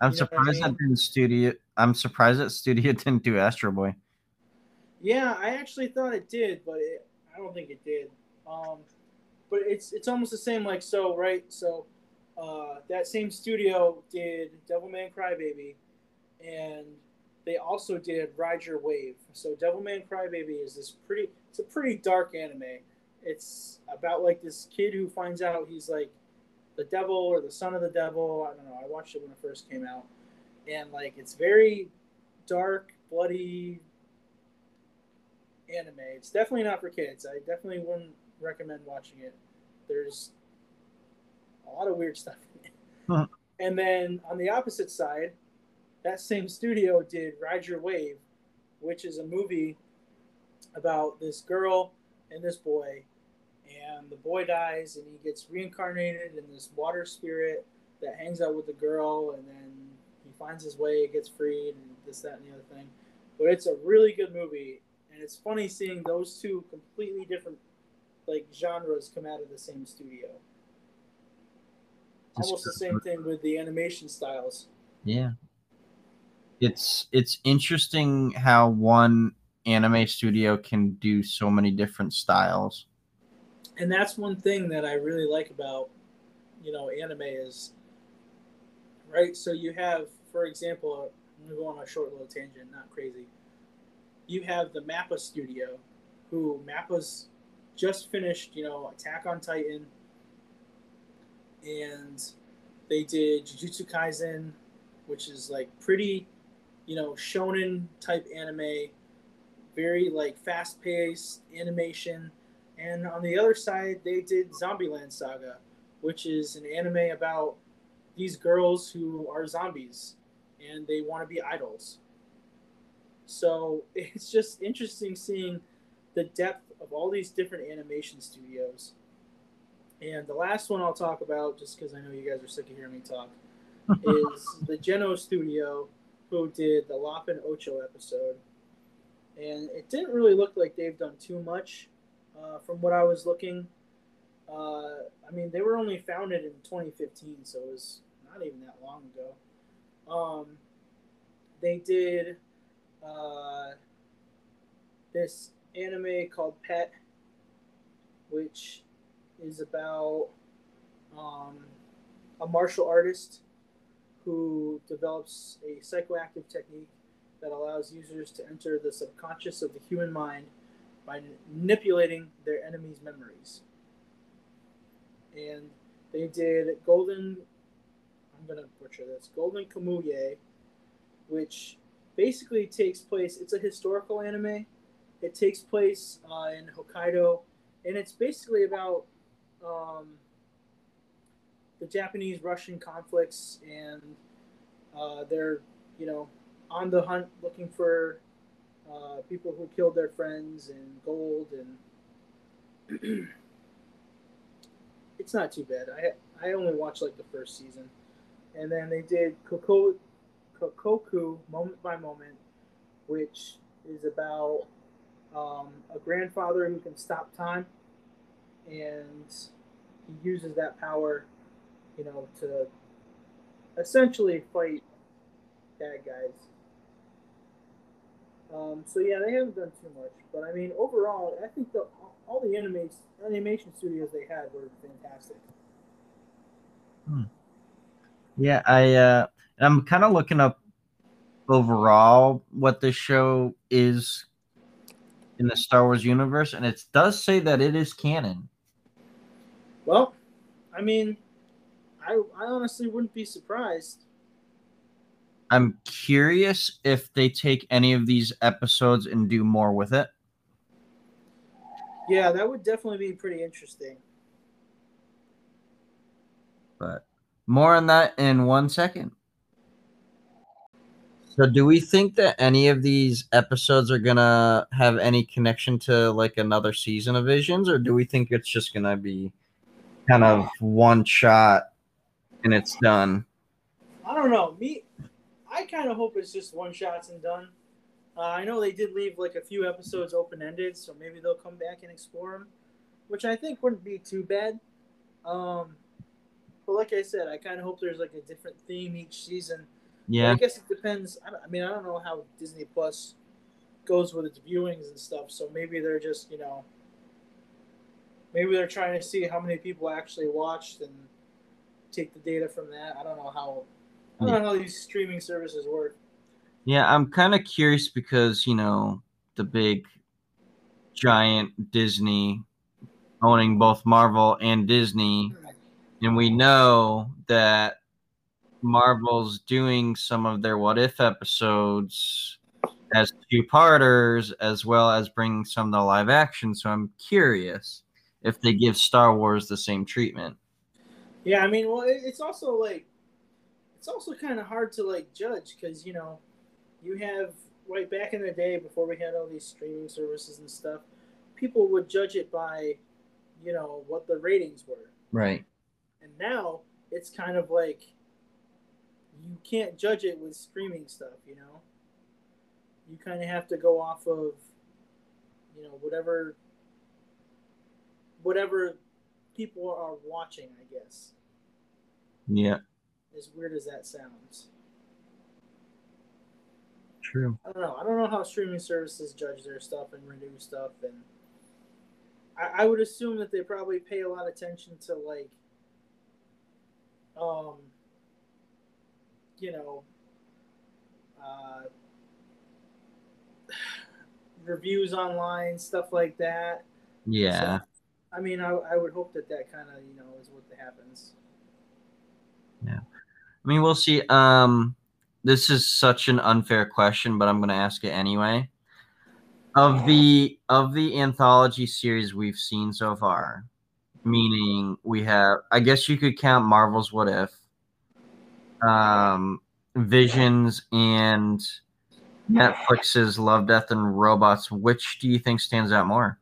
I'm You I surprised that mean? didn't studio. I'm surprised that studio didn't do Astro Boy. Yeah, I actually thought it did, but it, I don't think it did. Um, but it's it's almost the same. Like so, right? So uh, that same studio did Devilman Crybaby, and they also did Ride Your Wave. So Devilman Crybaby is this pretty. It's a pretty dark anime. It's about like this kid who finds out he's like the devil or the son of the devil. I don't know. I watched it when it first came out, and like it's very dark, bloody anime. It's definitely not for kids. I definitely wouldn't recommend watching it. There's a lot of weird stuff in it. Huh. And then on the opposite side, that same studio did Ride Your Wave, which is a movie about this girl and this boy. And the boy dies and he gets reincarnated in this water spirit that hangs out with the girl and then he finds his way, gets freed, and this, that, and the other thing. But it's a really good movie and it's funny seeing those two completely different like genres come out of the same studio. That's Almost the same thing with the animation styles. Yeah. It's it's interesting how one anime studio can do so many different styles. And that's one thing that I really like about you know anime is right. So you have, for example, I'm gonna go on a short little tangent, not crazy. You have the Mappa studio, who Mappa's just finished, you know, Attack on Titan, and they did Jujutsu Kaisen, which is like pretty, you know, shonen type anime, very like fast paced animation. And on the other side, they did Zombieland Saga, which is an anime about these girls who are zombies and they want to be idols. So it's just interesting seeing the depth of all these different animation studios. And the last one I'll talk about, just because I know you guys are sick of hearing me talk, is the Geno Studio, who did the Lop and Ocho episode. And it didn't really look like they've done too much uh, from what I was looking. Uh, I mean, they were only founded in 2015, so it was not even that long ago. Um, they did uh, this anime called Pet, which is about um, a martial artist who develops a psychoactive technique that allows users to enter the subconscious of the human mind by manipulating their enemies' memories. And they did Golden, I'm going to butcher this, Golden Kamuy, which basically takes place, it's a historical anime. It takes place uh, in Hokkaido, and it's basically about um, the Japanese Russian conflicts, and uh, they're, you know, on the hunt looking for uh, people who killed their friends and gold and it's not too bad. I I only watched like the first season, and then they did Koko, Kokkoku Moment by Moment, which is about um, a grandfather who can stop time, and he uses that power, you know, to essentially fight bad guys. Um, so yeah, they haven't done too much, but I mean, overall, I think the all the animation animation studios they had were fantastic. Hmm. Yeah, I uh, I'm kind of looking up overall what this show is in the Star Wars universe, and it does say that it is canon. Well, I mean, I I honestly wouldn't be surprised. I'm curious if they take any of these episodes and do more with it. Yeah, that would definitely be pretty interesting. But more on that in one second. So, do we think that any of these episodes are gonna have any connection to like another season of Visions, or do we think it's just gonna be kind of one shot and it's done? I don't know. Me, I kind of hope it's just one shots and done. Uh, I know they did leave like a few episodes open ended, so maybe they'll come back and explore them, which I think wouldn't be too bad. Um, but like I said, I kind of hope there's like a different theme each season. Yeah, but I guess it depends. I, I mean, I don't know how Disney Plus goes with its viewings and stuff, so maybe they're just you know, maybe they're trying to see how many people actually watched and take the data from that. I don't know how I don't hmm. know how these streaming services work. Yeah, I'm kind of curious because you know the big giant Disney owning both Marvel and Disney, and we know that Marvel's doing some of their what if episodes as two parters as well as bringing some of the live action. So I'm curious if they give Star Wars the same treatment. Yeah, I mean, well, it's also like it's also kind of hard to like judge because you know you have right back in the day before we had all these streaming services and stuff people would judge it by you know what the ratings were. Right. And now it's kind of like you can't judge it with streaming stuff you know? You kind of have to go off of you know whatever whatever people are watching i guess yeah as weird as that sounds. True. I don't know. I don't know how streaming services judge their stuff and renew stuff, and I, I would assume that they probably pay a lot of attention to like, um, you know, uh, reviews online, stuff like that. Yeah. So, I mean, I, I would hope that that kind of you know is what happens. I mean, we'll see. Um, this is such an unfair question, but I'm going to ask it anyway. Of the of the anthology series we've seen so far, meaning we have, I guess you could count Marvel's What If, um, Visions, and Netflix's Love, Death, and Robots. Which do you think stands out more?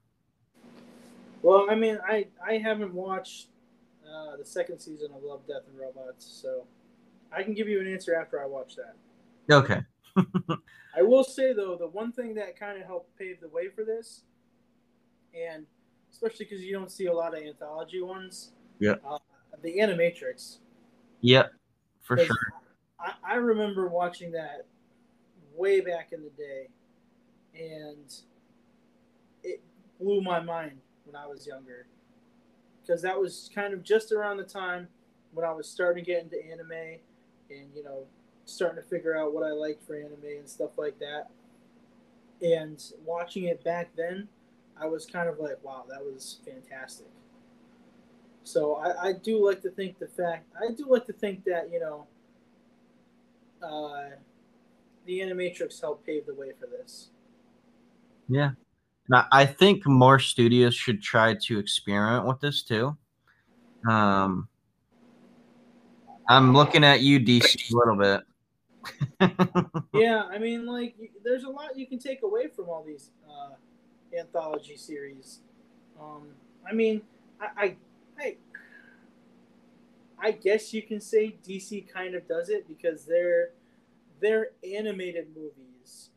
Well, I mean, I I haven't watched uh, the second season of Love, Death, and Robots. So I can give you an answer after I watch that. Okay. I will say though, the one thing that kind of helped pave the way for this, and especially because you don't see a lot of anthology ones. Yeah. Uh, the Animatrix. Yep, for sure. I, I remember watching that way back in the day, and it blew my mind when I was younger because that was kind of just around the time when I was starting to get into anime, and you know, starting to figure out what I liked for anime and stuff like that. And watching it back then, I was kind of like, wow, that was fantastic. So I, I do like to think the fact I do like to think that you know uh, the Animatrix helped pave the way for this. Yeah. Now, I think more studios should try to experiment with this too. Um, I'm looking at you, DC, a little bit. yeah, I mean, like, there's a lot you can take away from all these uh, anthology series. Um, I mean, I, I, I, I guess you can say DC kind of does it because their their animated movies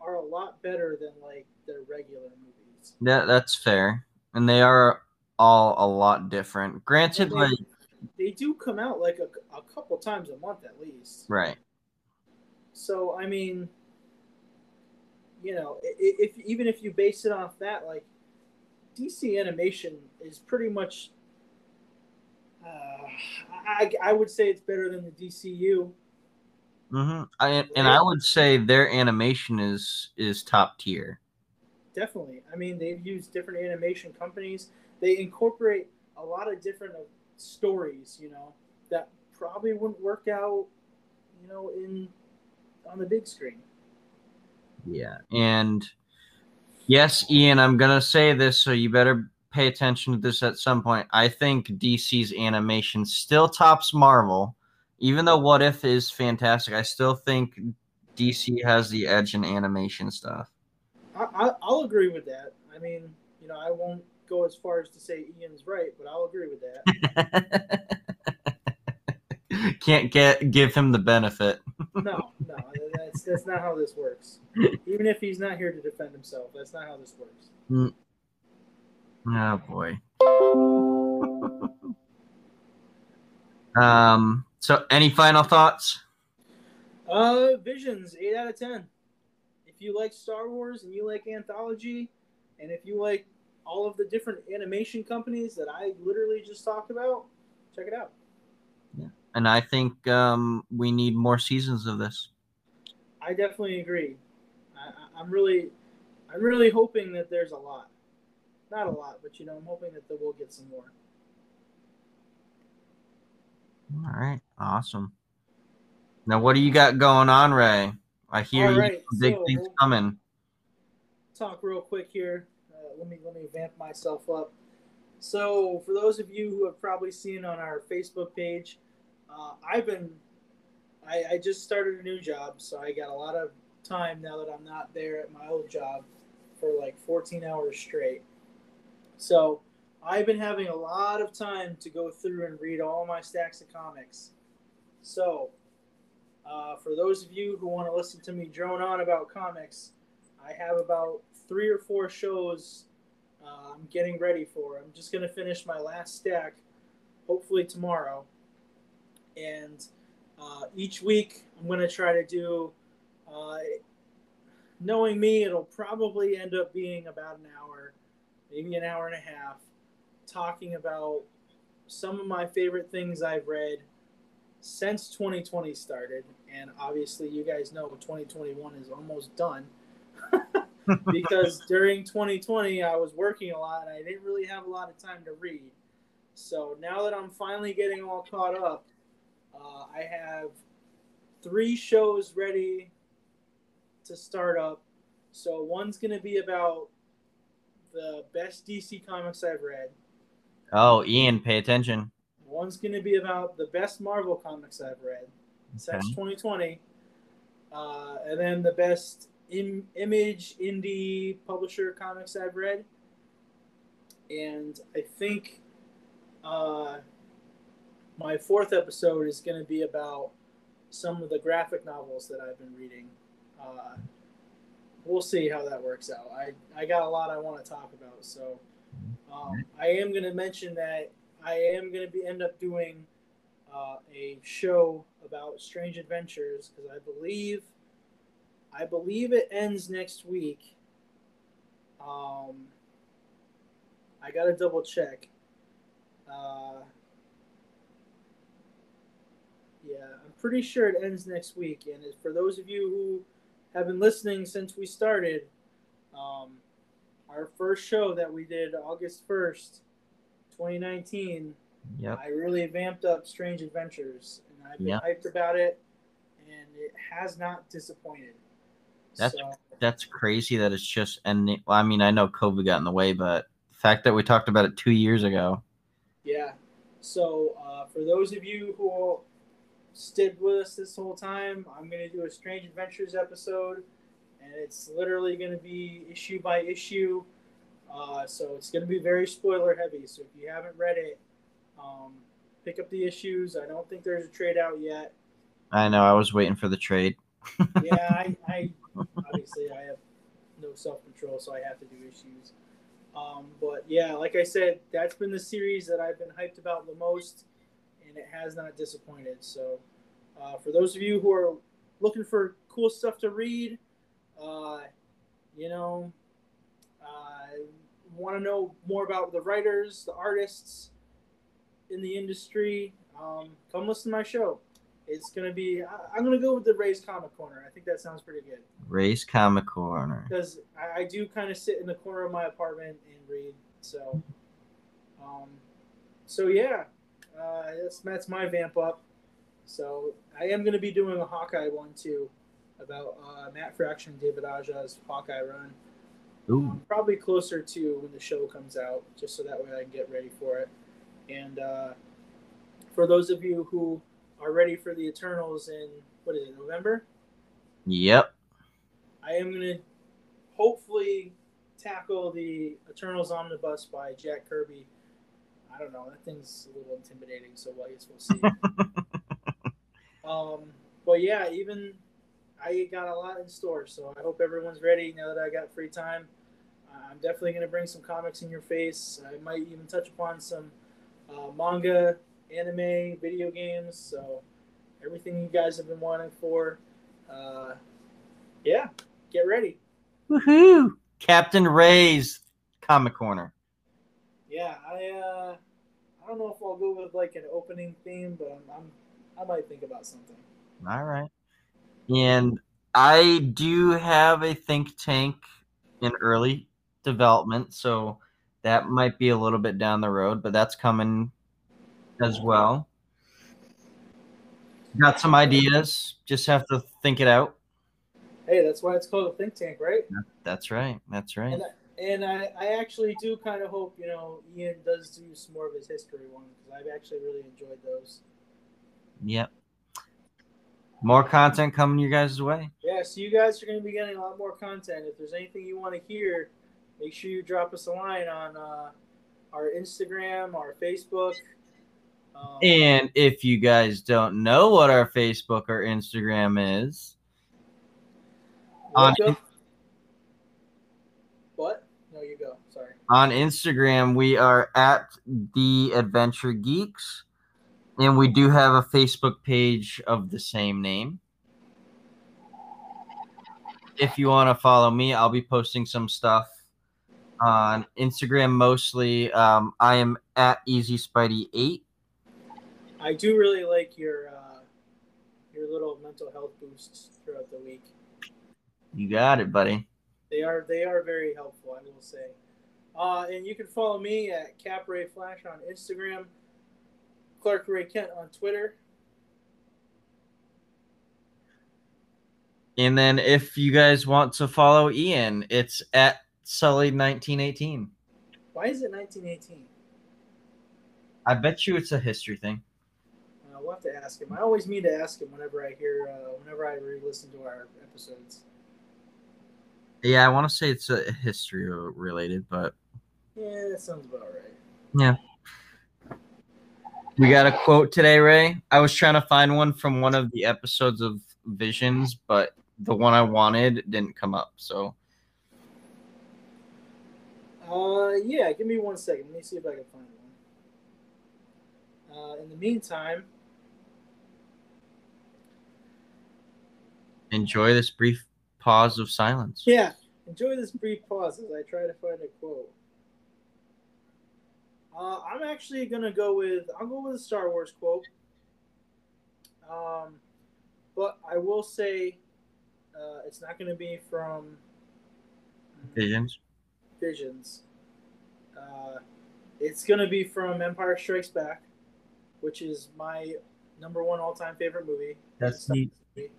are a lot better than like their regular movies. Yeah, that's fair, and they are all a lot different. Granted, like they do come out like a, a couple times a month at least. Right. So I mean, you know, if, if even if you base it off that, like DC animation is pretty much. Uh, I, I would say it's better than the DCU. Mm-hmm. I, and I would say their animation is is top tier. Definitely. I mean, they've used different animation companies. They incorporate a lot of different stories, you know, that probably wouldn't work out, you know, in on the big screen. Yeah, and yes, Ian, I'm gonna say this, so you better pay attention to this at some point. I think DC's animation still tops Marvel even though What If is fantastic, I still think DC has the edge in animation stuff. I, I'll agree with that. I mean, you know, I won't go as far as to say Ian's right, but I'll agree with that. Can't get give him the benefit. no, no, that's that's not how this works. Even if he's not here to defend himself, that's not how this works. Mm. Oh boy. um so, any final thoughts? Uh, Visions, eight out of ten. If you like Star Wars and you like anthology, and if you like all of the different animation companies that I literally just talked about, check it out. Yeah, and I think um, we need more seasons of this. I definitely agree. I, I'm really, I'm really hoping that there's a lot. Not a lot, but you know, I'm hoping that we'll get some more. All right, awesome. Now, what do you got going on, Ray? I hear right, you big so things coming. Talk real quick here. Let me let me vamp myself up. So, for those of you who have probably seen on our Facebook page, uh, I've been I, I just started a new job, so I got a lot of time now that I'm not there at my old job for like 14 hours straight. So I've been having a lot of time to go through and read all my stacks of comics. So, uh, for those of you who want to listen to me drone on about comics, I have about three or four shows uh, I'm getting ready for. I'm just going to finish my last stack, hopefully tomorrow. And uh, each week, I'm going to try to do, uh, knowing me, it'll probably end up being about an hour, maybe an hour and a half talking about some of my favorite things I've read since 2020 started. And obviously, you guys know 2021 is almost done. because during 2020, I was working a lot and I didn't really have a lot of time to read. So now that I'm finally getting all caught up, uh, I have three shows ready to start up. So one's going to be about the best DC comics I've read. Oh, Ian, pay attention. One's going to be about the best Marvel comics I've read since 2020. Uh, and then the best Im- image indie publisher comics I've read. And I think uh, my fourth episode is going to be about some of the graphic novels that I've been reading. Uh, we'll see how that works out. I, I got a lot I want to talk about, so um, I am going to mention that I am going to be end up doing uh, a show about Strange Adventures because I believe I believe it ends next week. Um, I got to double check. Uh, Yeah, I'm pretty sure it ends next week. And for those of you who have been listening since we started, um, our first show that we did August 1st, 2019, Yep. I really vamped up Strange Adventures, and I've been Yeah. hyped about it, and it has not disappointed. That's- so, That's crazy that it's just ending. Well, I mean, I know COVID got in the way, but the fact that we talked about it two years ago. yeah. So uh, for those of you who stayed with us this whole time, I'm going to do a Strange Adventures episode, and it's literally going to be issue by issue. Uh, so it's going to be very spoiler heavy. So if you haven't read it, um, pick up the issues. I don't think there's a trade out yet. I know. I was waiting for the trade. yeah, I, I obviously I have no self control, so I have to do issues. Um, but yeah, like I said, that's been the series that I've been hyped about the most, and it has not disappointed. So, uh, for those of you who are looking for cool stuff to read, uh, you know, uh, want to know more about the writers, the artists in the industry, um, come listen to my show. It's gonna be. I- I'm gonna go with the Rays Comic Corner. I think that sounds pretty good Race Comic Corner. because I, I do kind of sit in the corner of my apartment and read. So, um, so yeah, uh, that's that's my vamp up. So I am gonna be doing a Hawkeye one too, about uh, Matt Fraction, David Aja's Hawkeye run. Ooh. Probably closer to when the show comes out, just so that way I can get ready for it. And uh, for those of you who are ready for the Eternals in what is it, November? Yep. I am going to hopefully tackle the Eternals Omnibus by Jack Kirby. I don't know. That thing's a little intimidating, so I guess we'll see. um, but yeah, even I got a lot in store, so I hope everyone's ready now that I got free time. I'm definitely going to bring some comics in your face. I might even touch upon some uh, manga, anime, video games. So everything you guys have been wanting for. Uh, yeah, get ready. Woohoo! Captain Ray's Comic Corner. Yeah, I uh, I don't know if I'll go with like an opening theme, but I'm, I'm I might think about something. All right. And I do have a think tank in early development, so that might be a little bit down the road, but that's coming as well. Got some ideas, just have to think it out. Hey, that's why it's called a think tank, right? That's right. That's right. And and I, I actually do kind of hope you know Ian does do some more of his history ones because I've actually really enjoyed those. Yep. More content coming your guys' way. Yeah, so you guys are going to be getting a lot more content. If there's anything you want to hear, make sure you drop us a line on uh, our Instagram, our Facebook. And if you guys don't know what our Facebook or Instagram is, on what? No, you go. Sorry. on Instagram, we are at the Adventure Geeks, and we do have a Facebook page of the same name. If you want to follow me, I'll be posting some stuff on Instagram mostly. Um, I am at Easy Spidey Eight. I do really like your uh, your little mental health boosts throughout the week. You got it, buddy. They are they are very helpful, I will say. Uh, and you can follow me at Capray Flash on Instagram, Clark Ray Kent on Twitter. And then if you guys want to follow Ian, it's at Sully1918. Why is it 1918? I bet you it's a history thing. Uh, we'll have to ask him. I always mean to ask him whenever I hear, uh, whenever I re-listen to our episodes. Yeah, I want to say it's a history related, but Yeah, that sounds about right. yeah. We got a quote today, Ray. I was trying to find one from one of the episodes of Visions, but the one I wanted didn't come up. So Uh, yeah, give me one second. Let me see if I can find one. Uh, in the meantime, enjoy this brief pause of silence. yeah, enjoy this brief pause as I try to find a quote. Uh, I'm actually gonna go with I'll go with a Star Wars quote. Um, but I will say uh, it's not going to be from Visions. Visions. Uh, it's going to be from Empire Strikes Back, which is my number one all-time favorite movie. That's Star the Wars movie,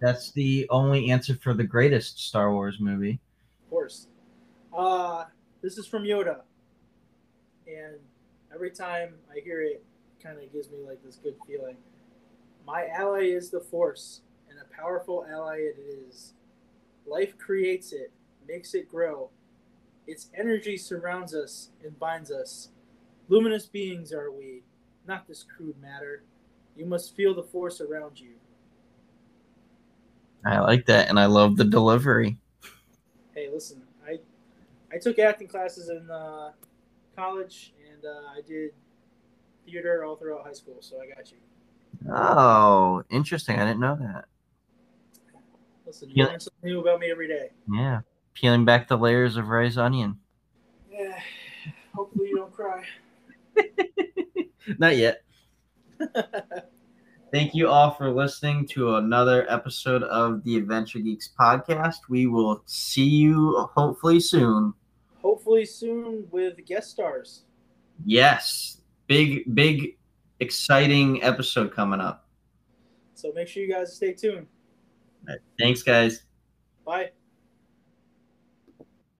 that's the only answer for the greatest Star Wars movie. of course. Uh, this is from Yoda, and every time I hear it, kind of gives me like this good feeling. My ally is the Force, and a powerful ally it is. Life creates it, makes it grow. Its energy surrounds us and binds us. Luminous beings are we, not this crude matter. You must feel the Force around you. I like that, and I love the delivery. Hey, listen, I I took acting classes in uh, college, and uh, I did theater all throughout high school, so I got you. Oh, interesting. I didn't know that. Listen, you Yeah. learn something new about me every day. Yeah, peeling back the layers of Ray's onion. Yeah. Hopefully you don't cry. Not yet. Thank you all for listening to another episode of the Adventure Geeks podcast. We will see you hopefully soon. Hopefully soon with guest stars. Yes, big, big, exciting episode coming up. So make sure you guys stay tuned. Thanks, guys. Bye.